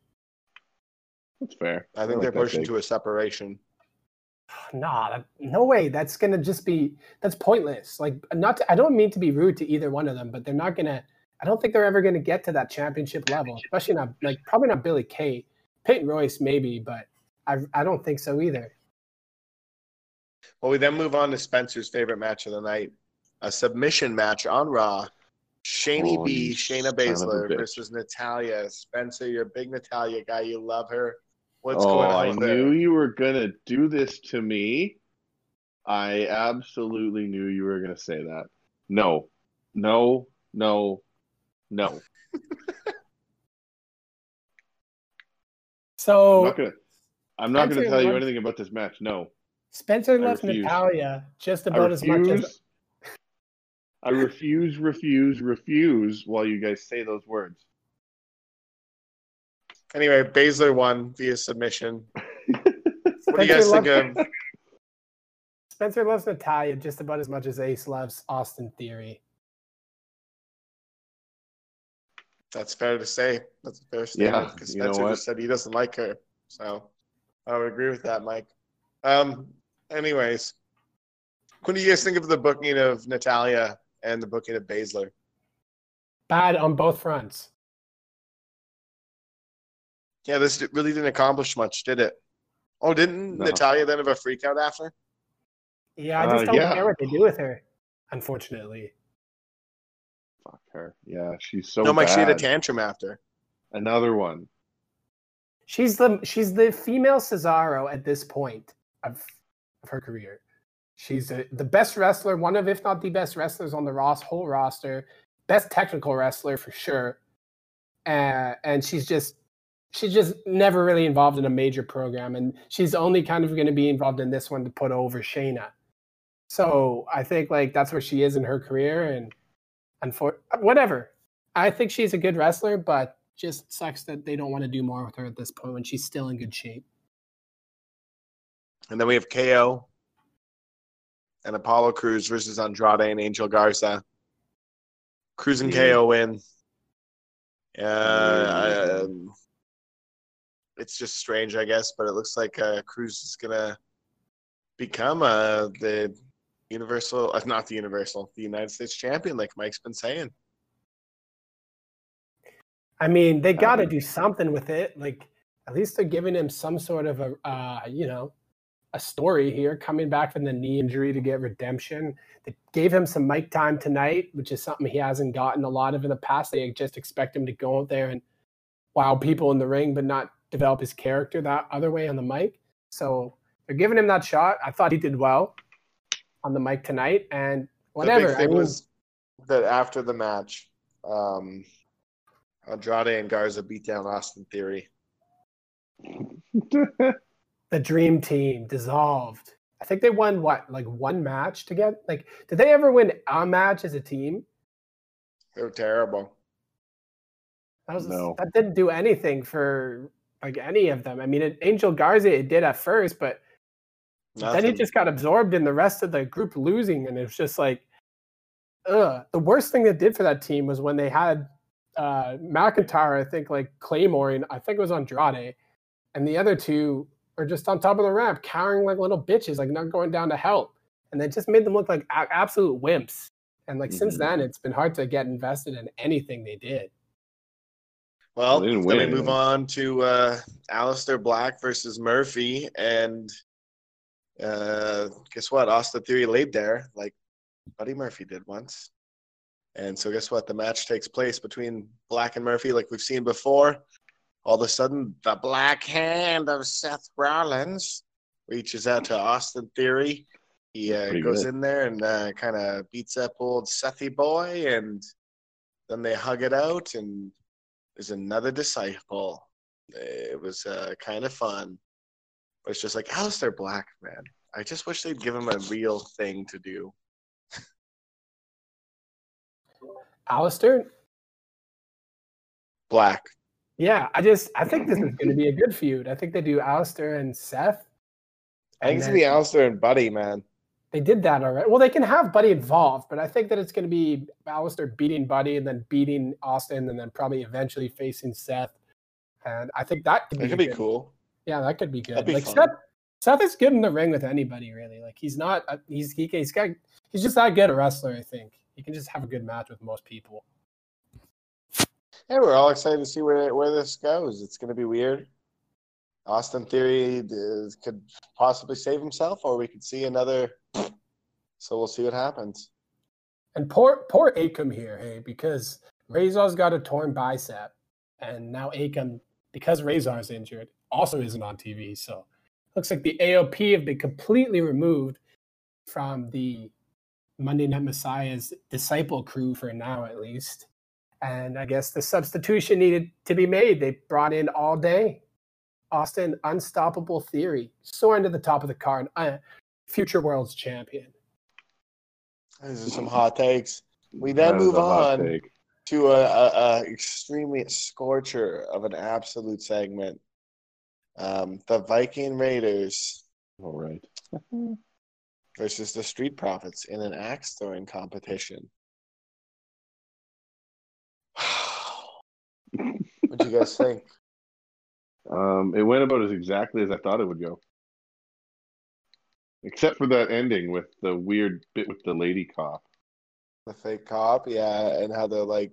That's fair. I think like they're pushing take. to a separation. Nah, that, no way. That's gonna just be that's pointless. Like, not. To, I don't mean to be rude to either one of them, but they're not gonna. I don't think they're ever gonna get to that championship level. Especially not like probably not Billie Kay, Peyton Royce maybe, but I I don't think so either. Well, we then move on to Spencer's favorite match of the night, a submission match on Raw. Shani Oh, B, you Shayna son Baszler versus Natalya. Spencer, you're a big Natalya guy. You love her. What's oh, going I on there? knew you were gonna do this to me. I absolutely knew you were gonna say that. No, no, no, no. I'm So not gonna. I'm not gonna Spencer tell you loves- anything about this match. No, Spencer I loves refuse. Natalya just I about as much as. I refuse, refuse, refuse. While you guys say those words. Anyway, Baszler won via submission. What do you guys think of? Spencer loves Natalya just about as much as Ace loves Austin Theory. That's fair to say. That's a fair statement Yeah, because you know Spencer just said he doesn't like her. So I would agree with that, Mike. Um, anyways, what do you guys think of the booking of Natalya and the booking of Baszler? Bad on both fronts. Yeah, this really didn't accomplish much, did it? Oh, didn't No. Natalya then have a freak out after? Yeah, I just Uh, don't yeah. care what they do with her. Unfortunately, Fuck her. Yeah, she's so no, Mike, she had a tantrum after. Another one. she's the she's the female Cesaro at this point of of her career. She's a, the best wrestler, one of if not the best wrestlers on the Ross whole roster, best technical wrestler for sure. Uh, and she's just she's just never really involved in a major program, and she's only kind of going to be involved in this one to put over Shayna. So I think like that's where she is in her career, and and for whatever, I think she's a good wrestler, but just sucks that they don't want to do more with her at this point when she's still in good shape. And then we have KO and Apollo Crews versus Andrade and Angel Garza. Cruising Yeah. KO win. Uh, I, um, it's just strange, I guess, but it looks like uh, Crews is gonna become uh, the Universal, uh, not the Universal, the United States champion, like Mike's been saying. I mean, they got to do something with it. Like, at least they're giving him some sort of a, uh, you know, a story here, coming back from the knee injury to get redemption. They gave him some mic time tonight, which is something he hasn't gotten a lot of in the past. They just expect him to go out there and wow people in the ring, but not develop his character that other way on the mic. So they're giving him that shot. I thought he did well on the mic tonight, and whatever. The big I mean, was that after the match, um, Andrade and Garza beat down Austin Theory. the dream team dissolved. I think they won what, like one match together? Like, did they ever win a match as a team? They were terrible. That was No. that didn't do anything for like any of them. I mean, Angel Garza it did at first, but then he just got absorbed in the rest of the group losing, and it was just like, ugh. The worst thing that did for that team was when they had uh, McIntyre, I think, like Claymore, and I think it was Andrade, and the other two are just on top of the ramp, cowering like little bitches, like not going down to help, and they just made them look like a- absolute wimps. And like since Mhm. then, it's been hard to get invested in anything they did. Well, then we move on to uh, Aleister Black versus Murphy, and uh, guess what? Austin Theory laid there like Buddy Murphy did once. And so, guess what? The match takes place between Black and Murphy, like we've seen before. All of a sudden, the black hand of Seth Rollins reaches out to Austin Theory. He uh, goes good. in there and uh, kind of beats up old Sethy boy, and then they hug it out, and there's another disciple. It was uh, kind of fun. But it's just like Aleister Black, man. I just wish they'd give him a real thing to do. Aleister, Black. yeah, I just I think this is going to be a good feud. I think they do Aleister and Seth. I think it's gonna be Aleister and Buddy, man. They did that already. Well, they can have Buddy involved, but I think that it's going to be Aleister beating Buddy and then beating Austin and then probably eventually facing Seth. And I think that could be, could be cool. Yeah, that could be good. That'd be like fun. Seth, Seth is good in the ring with anybody, really. Like he's not. uh, He's he, he's got. He's just that good a wrestler. I think he can just have a good match with most people. Yeah, we're all excited to see where where this goes. It's gonna be weird. Austin Theory uh, could possibly save himself, or we could see another. So we'll see what happens. And poor poor Akam here, hey, because Rezar's got a torn bicep, and now Akam, because Rezar's injured, also isn't on TV. So looks like the AOP have been completely removed from the Monday Night Messiah's disciple crew for now, at least. And I guess the substitution needed to be made. They brought in all day Austin Unstoppable Theory, soaring to the top of the card, uh, future world's champion. These are some hot takes. We then That is move on to a, a, a extremely scorcher of an absolute segment. Um, the Viking Raiders All right. versus the Street Profits in an axe throwing competition. what do you guys think? Um, it went about as exactly as I thought it would go. Except for that ending with the weird bit with the lady cop. The fake cop, yeah, and how they're like,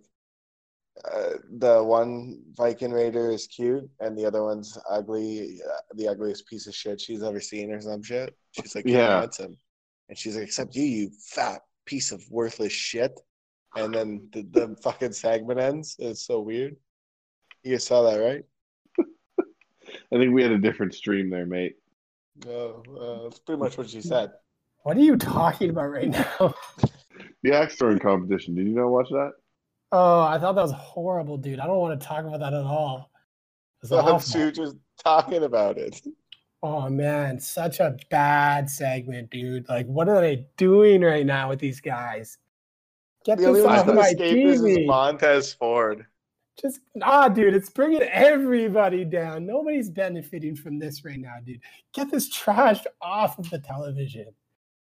uh, the one Viking Raider is cute, and the other one's ugly, uh, the ugliest piece of shit she's ever seen, or some shit. She's like, Yeah. that's him, and she's like, except you, you fat piece of worthless shit. And then the, the fucking segment ends. It's so weird. You saw that, right? I think we had a different stream there, mate. No, uh, that's pretty much what she said. What are you talking about right now? The axe throwing competition. Did you not watch that? Oh, I thought that was horrible, dude. I don't want to talk about that at all. It's So I'm awful. just talking about it. Oh man, such a bad segment, dude. Like, what are they doing right now with these guys? Get The only this one off that my escaped this is Montez Ford. Just ah, dude, it's bringing everybody down. Nobody's benefiting from this right now, dude. Get this trash off of the television.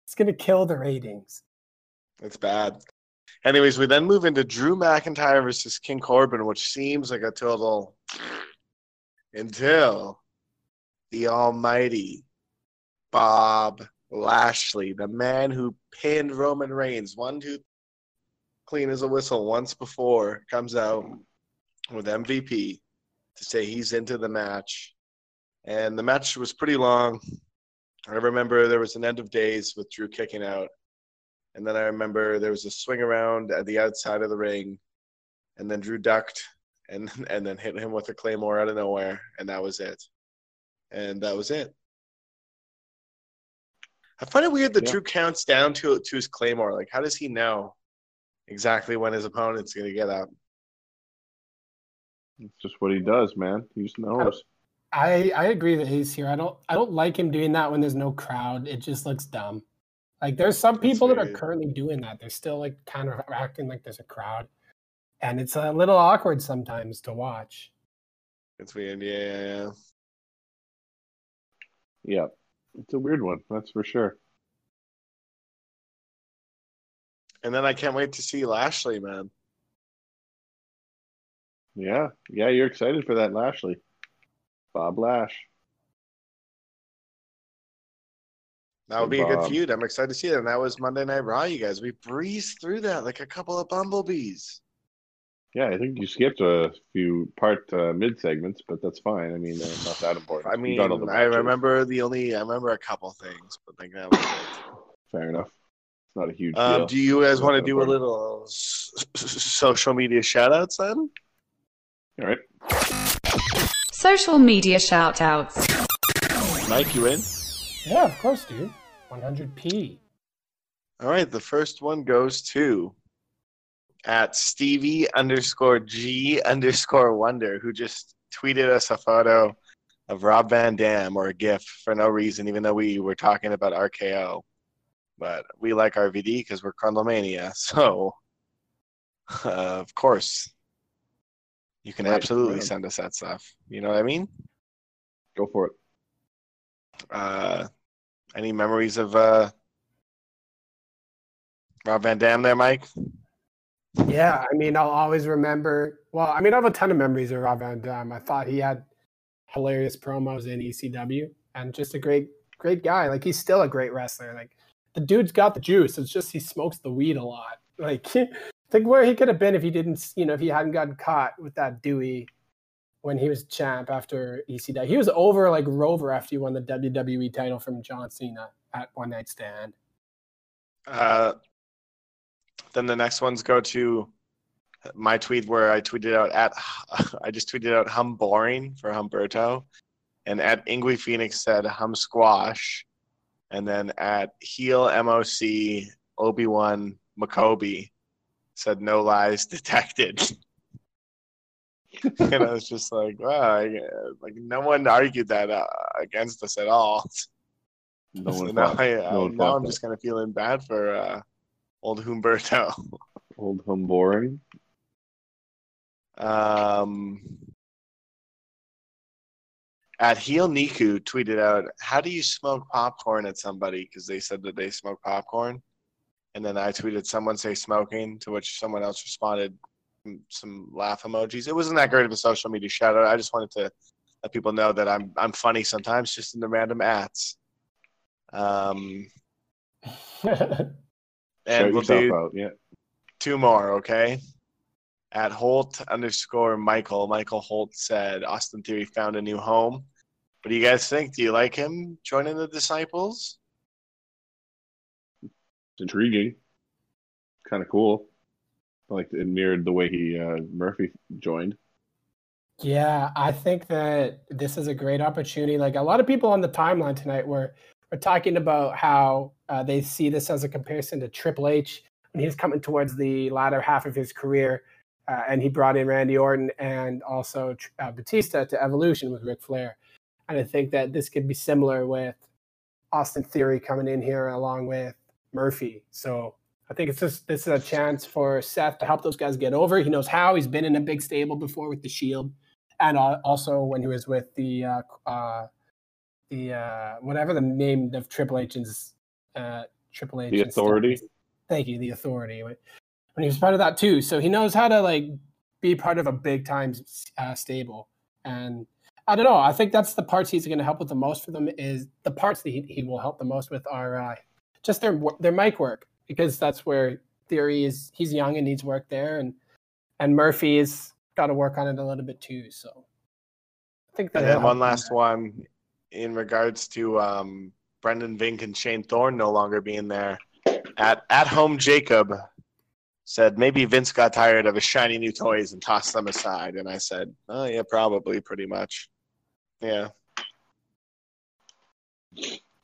It's gonna kill the ratings. It's bad. Anyways, we then move into Drew McIntyre versus King Corbin, which seems like a total until the almighty Bob Lashley, the man who pinned Roman Reigns one, two, clean as a whistle once before, comes out with MVP to say he's into the match. And the match was pretty long. I remember there was an end of days with Drew kicking out. And then I remember there was a swing around at the outside of the ring. And then Drew ducked and and then hit him with a claymore out of nowhere. And that was it. And that was it. I find it weird that Yeah. Drew counts down to to his claymore. Like, how does he know exactly when his opponent's going to get up? It's just what he does, man. He just knows. I I agree that he's here. I don't I don't like him doing that when there's no crowd. It just looks dumb. Like there's some people that are currently doing that. They're still like kind of acting like there's a crowd, and it's a little awkward sometimes to watch. It's weird. Yeah, yeah, yeah. Yeah, it's a weird one. That's for sure. And then I can't wait to see Lashley, man. Yeah, yeah. You're excited for that, Lashley. Bob Lash. That would be a good Bob. feud. I'm excited to see that. And that was Monday Night Raw, you guys. We breezed through that like a couple of bumblebees. Yeah, I think you skipped a few part uh, mid segments, but that's fine. I mean, they're not that important. I mean, got all the I remember the only, I remember a couple things, but like that was it. Fair enough. It's not a huge Um, deal. do you guys want to do a little social media shout outs then? All right. Social media shoutouts. Mike, you in? Yeah, of course, dude. 100p. All right, the first one goes to at Stevie underscore G underscore Wonder, who just tweeted us a photo of Rob Van Dam or a GIF for no reason, even though we were talking about RKO. But we like RVD because we're Crundlemania, so uh, of course you can Right, absolutely right. send us that stuff. You know what I mean? Go for it. Uh, any memories of uh, Rob Van Dam there, Mike? Yeah, I mean, I'll always remember. Well, I mean, I have a ton of memories of Rob Van Dam. I thought he had hilarious promos in ECW and just a great, great guy. Like he's still a great wrestler. Like the dude's got the juice. It's just he smokes the weed a lot. Like think where he could have been if he didn't, you know, if he hadn't gotten caught with that Dewey when he was champ after ECW. He was over like Rover after he won the WWE title from John Cena at One Night Stand. Uh, then the next ones go to my tweet where I tweeted out at I just tweeted out hum boring for Humberto, and at Ingwe Phoenix said hum squash, and then at heel MOC Obi Wan McCoby said no lies detected. and I was just like, wow, I, like no one argued that uh, against us at all. No So one now. I, no I, one now I'm that. just kind of feeling bad for uh, old Humberto. Old hum boring. Um, at Heel Niku tweeted out, "How do you smoke popcorn at somebody?" Because they said that they smoke popcorn, and then I tweeted, "Someone say smoking," to which someone else responded, mm, some laugh emojis. It wasn't that great of a social media shout out. I just wanted to let people know that I'm I'm funny sometimes, just in the random ads. Um, and we'll do out. Yeah. two more, okay? At Holt underscore Michael, Michael Holt said Austin Theory found a new home. What do you guys think? Do you like him joining the Disciples? It's intriguing. Kind of cool. Like it mirrored the way he uh, Murphy joined. Yeah, I think that this is a great opportunity. Like a lot of people on the timeline tonight were were talking about how uh, they see this as a comparison to Triple H when he's coming towards the latter half of his career, uh, and he brought in Randy Orton and also uh, Batista to Evolution with Ric Flair. And I think that this could be similar with Austin Theory coming in here along with Murphy. So I think it's just this is a chance for Seth to help those guys get over. He knows how. He's been in a big stable before with the Shield, and also when he was with the uh, uh, the uh, whatever the name of Triple H's uh, Triple H The Authority? is. Thank you, the Authority. when he was part of that too. So he knows how to like be part of a big time uh, stable. And I don't know. I think that's the parts he's going to help with the most for them. Is the parts that he, he will help the most with are uh, just their their mic work because that's where Theory is. He's young and needs work there, and and Murphy's got to work on it a little bit too. So I think that. And then one last one in regards to um, Brendan Vink and Shane Thorne no longer being there. At at home, Jacob said maybe Vince got tired of his shiny new toys and tossed them aside. And I said, oh yeah, probably, pretty much. Yeah.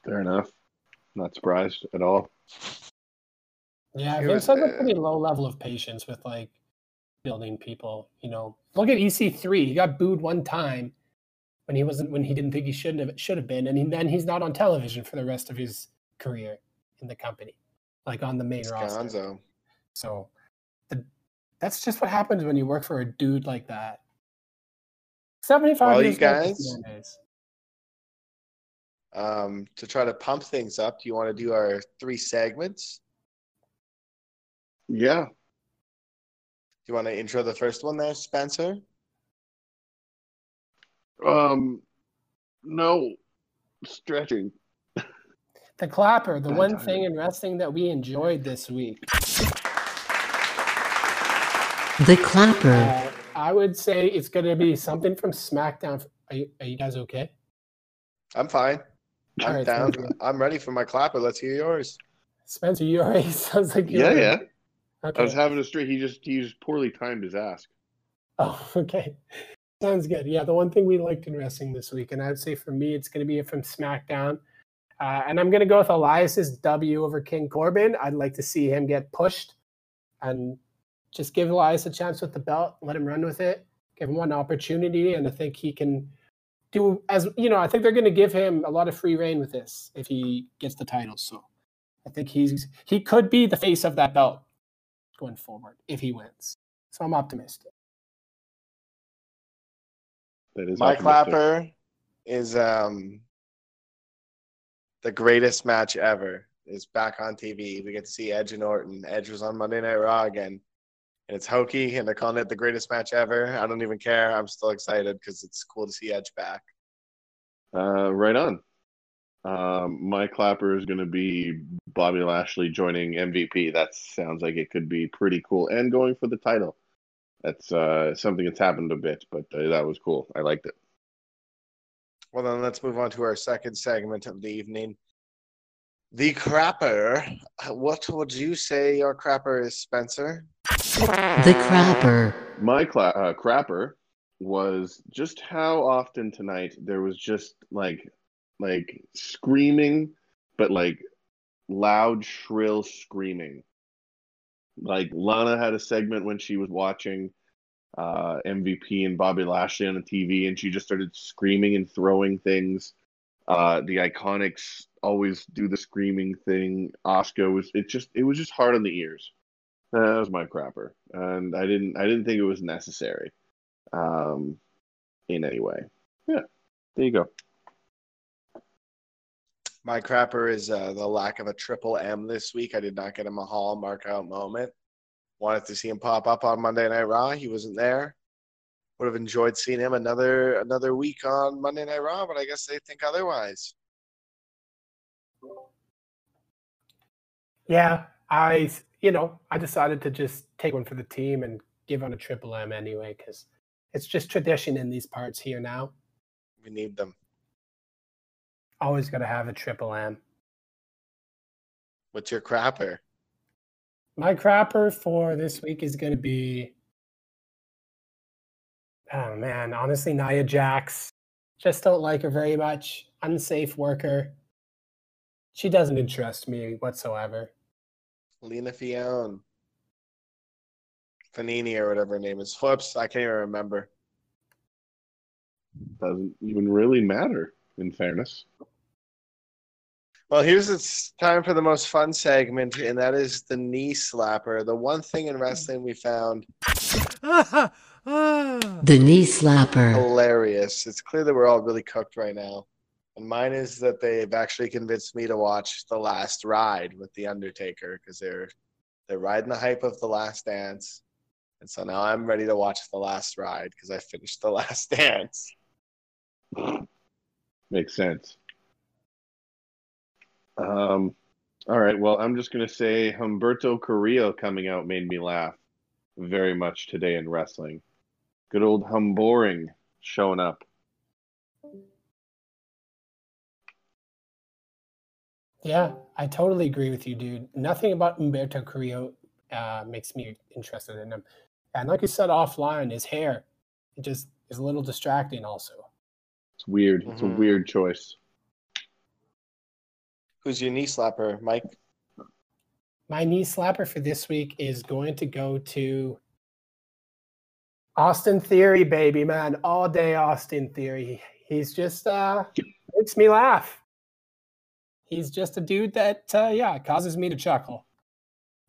Fair enough. Not surprised at all. Yeah, He Vince was, has a uh, pretty low level of patience with like building people. You know, look at EC3. He got booed one time when he wasn't when he didn't think he shouldn't have should have been, and he, then he's not on television for the rest of his career in the company, like on the main It's roster. Gonzo. So the, that's just what happens when you work for a dude like that. Seventy-five Well, you years old guys- this man is. Um, to try to pump things up, do you want to do our three segments? Yeah. Do you want to intro the first one there, Spencer? Um. No. Stretching. The clapper, the one thing in wrestling that we enjoyed this week. The clapper. Uh, I would say it's going to be something from SmackDown. Are you, are you guys okay? I'm fine. I'm All right, down. sounds. I'm ready for my clapper. Let's hear yours. Spencer, you already sounds like you're Yeah, yeah. Okay. I was having a straight. He just he just poorly timed his ask. Oh, okay. Sounds good. Yeah, the one thing we liked in wrestling this week, and I'd say for me, it's going to be from SmackDown. Uh, and I'm going to go with Elias's W over King Corbin. I'd like to see him get pushed and just give Elias a chance with the belt, let him run with it, give him one opportunity. And I think he can do, as you know, I think they're going to give him a lot of free reign with this if he gets the title. So I think he's he could be the face of that belt going forward if he wins. So I'm optimistic. That is My optimistic. clapper is um the greatest match ever. Is back on TV. We get to see Edge and Orton. Edge was on Monday Night Raw again, and it's hokey, and they're calling it the greatest match ever. I don't even care. I'm still excited because it's cool to see Edge back. Uh, right on. Um, my clapper is going to be Bobby Lashley joining MVP. That sounds like it could be pretty cool, and going for the title. That's uh, something that's happened a bit, but uh, that was cool. I liked it. Well, then let's move on to our second segment of the evening. The crapper. What would you say your crapper is, Spencer? The crapper. My cla- uh, crapper was just how often tonight there was just like like screaming, but like loud, shrill screaming. Like Lana had a segment when she was watching uh, MVP and Bobby Lashley on the TV, and she just started screaming and throwing things. Uh, the Iconics always do the screaming thing. Asuka was it just it was just hard on the ears. Uh, that was my crapper, and I didn't I didn't think it was necessary, um, in any way. Yeah, there you go. My crapper is uh, the lack of a triple M this week. I did not get him a Mahal mark out moment. Wanted to see him pop up on Monday Night Raw. He wasn't there. Would have enjoyed seeing him another another week on Monday Night Raw, but I guess they think otherwise. Yeah, I you know I decided to just take one for the team and give on a triple M anyway because it's just tradition in these parts here now. We need them. Always got to have a triple M. What's your crapper? My crapper for this week is going to be. Oh man, honestly, Nia Jax. Just don't like her very much. Unsafe worker. She doesn't interest me whatsoever. Lena Fione. Fanini or whatever her name is. Flips. I can't even remember. Doesn't even really matter. In fairness, Well, here's it's time for the most fun segment, and that is the knee slapper. The one thing in wrestling we found The knee slapper. hilarious. It's clear that we're all really cooked right now. And mine is that they've actually convinced me to watch The Last Ride with The Undertaker because they're They're riding the hype of the Last Dance, and so now I'm ready to watch the last ride because I finished the Last Dance. Makes sense. Um, all right. Well, I'm just gonna say Humberto Carrillo coming out made me laugh very much today in wrestling. Good old Humboring showing up. Yeah, I totally agree with you, dude. Nothing about Umberto Carrillo uh, makes me interested in him. And like you said offline, his hair it just is a little distracting. Also, It's weird. It's a Mhm. weird choice. Who's your knee slapper, Mike? my knee slapper for this week is going to go to Austin Theory, baby man, all day Austin Theory. He's just uh, makes me laugh. He's just a dude that uh, yeah causes me to chuckle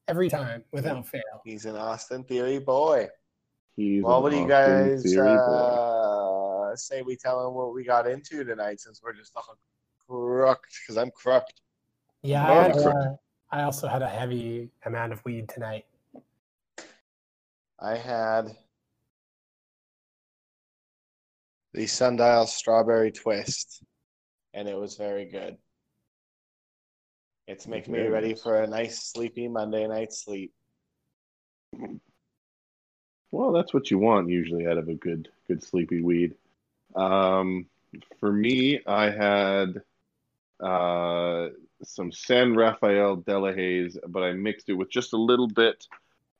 every time without fail. He's an Austin Theory boy. He's Well, what do you guys uh, say we tell him what we got into tonight since we're just all crooked? Because I'm crooked. Yeah, I, had, uh, I also had a heavy amount of weed tonight. I had the Sundial Strawberry Twist, and it was very good. It's making me ready for a nice sleepy Monday night sleep. Well, that's what you want usually out of a good, good sleepy weed. Um, for me, I had uh, some San Rafael Delahaze, but I mixed it with just a little bit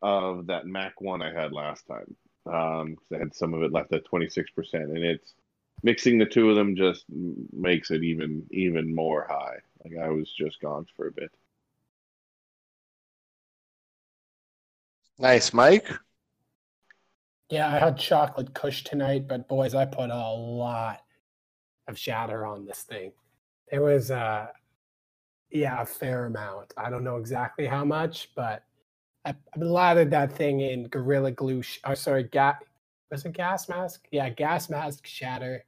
of that Mac one I had last time. Um, 'cause I had some of it left at 26%, and it's mixing the two of them just makes it even even more high. Like I was just gone for a bit. Nice, Mike. Yeah, I had chocolate kush tonight, but boys, I put a lot of shatter on this thing. There was uh yeah, a fair amount. I don't know exactly how much, but I, I lathered that thing in Gorilla Glue. Sh- oh, sorry, gas. Was it gas mask? Yeah, gas mask shatter.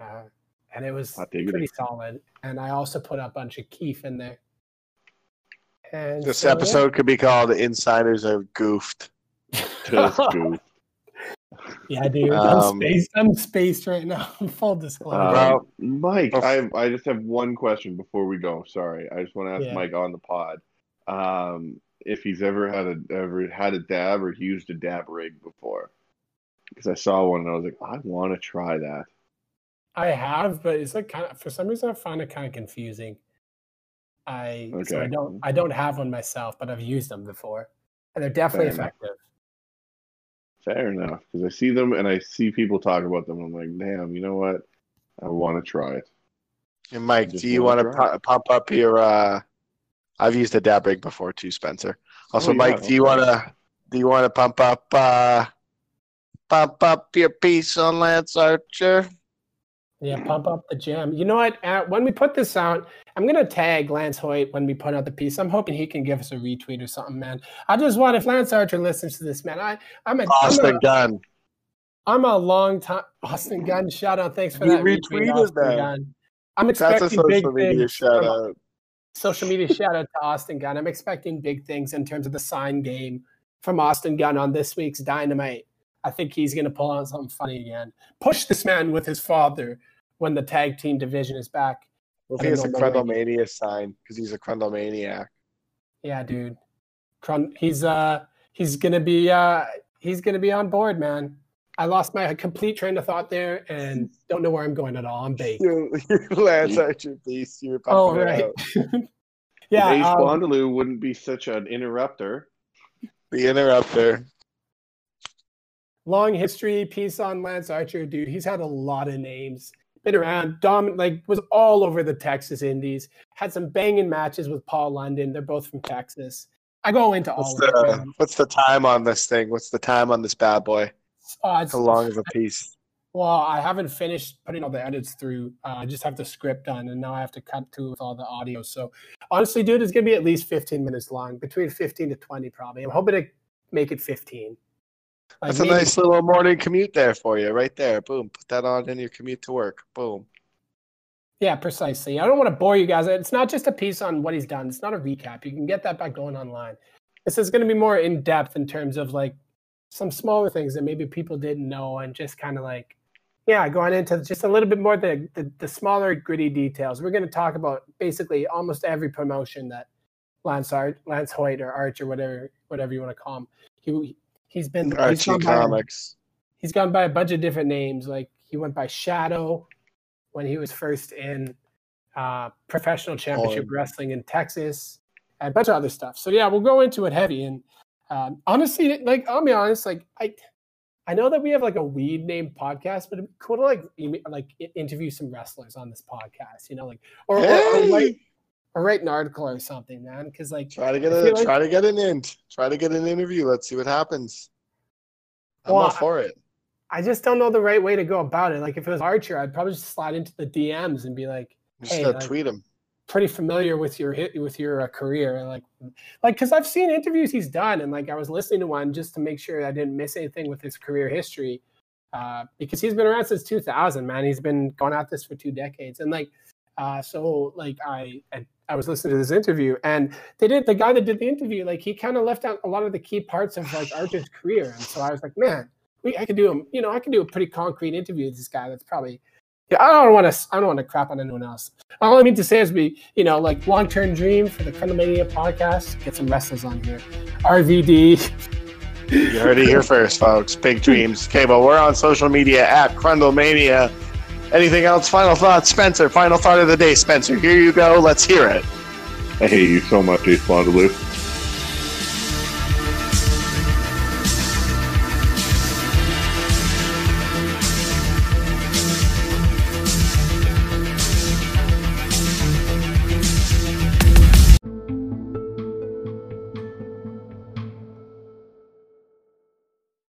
Uh, and it was Hot diggity. pretty solid. And I also put a bunch of kief in there. And This so, yeah. episode could be called "Insiders Are Goofed." Just goof. Yeah, dude, Um, I'm spaced. I'm spaced right now. Full disclosure. Uh, Well- Mike, I I just have one question before we go. Sorry, I just want to ask Yeah. Mike on the pod um, if he's ever had a ever had a dab or used a dab rig before. Because I saw one and I was like, I want to try that. I have, but it's like kind of for some reason I find it kind of confusing. I so I don't I don't have one myself, but I've used them before, and they're definitely Fair enough. effective. Fair enough, because I see them and I see people talk about them. I'm like, damn, you know what? I want to try it. And Mike, do you wanna want pu- pump up your? uh I've used a dab rig before too, Spencer. Also, Oh, yeah, Mike, do you want to? Do you want to pump up? uh Pump up your piece on Lance Archer. Yeah, pump up the gym. You know what? Uh, when we put this out, I'm gonna tag Lance Hoyt when we put out the piece. I'm hoping he can give us a retweet or something, man. I just want if Lance Archer listens to this, man. I I'm a I'm Austin a, Gunn. I'm a long time Austin Gunn. Shout out, thanks for You that retweet, retweeted Austin that. Gunn. I'm That's a expecting big social media things shout out. social media shout out to Austin Gunn. I'm expecting big things in terms of the sign game from Austin Gunn on this week's Dynamite. I think he's going to pull on something funny again. Push this man with his father when the tag team division is back. Well, I he has a don't Crundlemania sign because he's a Crundlemaniac. Yeah, dude. Crun- He's uh he's gonna be uh he's gonna be on board, man. I lost my complete train of thought there and don't know where I'm going at all. I'm baked. Your, your Lance Archer piece. You were Oh pumping right. out. yeah. Ace um, Bondaloo wouldn't be such an interrupter. The interrupter. long history piece on Lance Archer, dude. He's had a lot of names. Been around, dominant, like was all over the Texas Indies. Had some banging matches with Paul London. They're both from Texas. I go into What's all the what's the time on this thing? What's the time on this bad boy? Uh, it's, How long is a piece? Well, I haven't finished putting all the edits through. Uh, I just have the script done, and now I have to cut through with all the audio. So, honestly, dude, it's gonna be at least 15 minutes long, between 15 to 20, probably. I'm hoping to make it 15. That's a maybe- nice little morning commute there for you, right there. Boom. Put that on in your commute to work. Boom. Yeah, precisely. I don't want to bore you guys. It's not just a piece on what he's done. It's not a recap. You can get that by going online. this is going to be more in depth in terms of like some smaller things that maybe people didn't know and just kind of like yeah going into just a little bit more the, the, the smaller gritty details we're going to talk about basically almost every promotion that lance Ar- lance hoyt or arch or whatever whatever you want to call him he, he's been he's gone, by, he's gone by a bunch of different names like he went by shadow when he was first in uh, professional championship Oh. wrestling in texas and a bunch of other stuff so yeah we'll go into it heavy and um, honestly, like I'll be honest, like I, I know that we have like a weed named podcast, but it'd be cool to like email, like interview some wrestlers on this podcast, you know, like or or, or, Hey! Write, or write an article or something, man. Because like Try to get a like- try to get an int, Try to get an interview. Let's see what happens. I'm Well, all for it. I just don't know the right way to go about it. Like if it was Archer, I'd probably just slide into the DMs and be like, Just hey, like- tweet him. pretty familiar with your hit with your uh, career and like like because i've seen interviews he's done and like i was listening to one just to make sure i didn't miss anything with his career history uh, because he's been around since 2000 man he's been going at this for two decades and like uh, so like I, I i was listening to this interview and they did the guy that did the interview like he kind of left out a lot of the key parts of like archer's career and so i was like man we, i could do a you know i could do a pretty concrete interview with this guy that's probably yeah, I don't want to. I don't want to crap on anyone else. All I mean to say is, we, you know, like long term dream for the Crundlemania podcast. Get some wrestlers on here. RVD. You heard it here first, folks. Big dreams. Okay, well, we're on social media at Crundlemania. Anything else? Final thoughts, Spencer. Final thought of the day, Spencer. Here you go. Let's hear it. I hate you so much, Ace Blondaloo.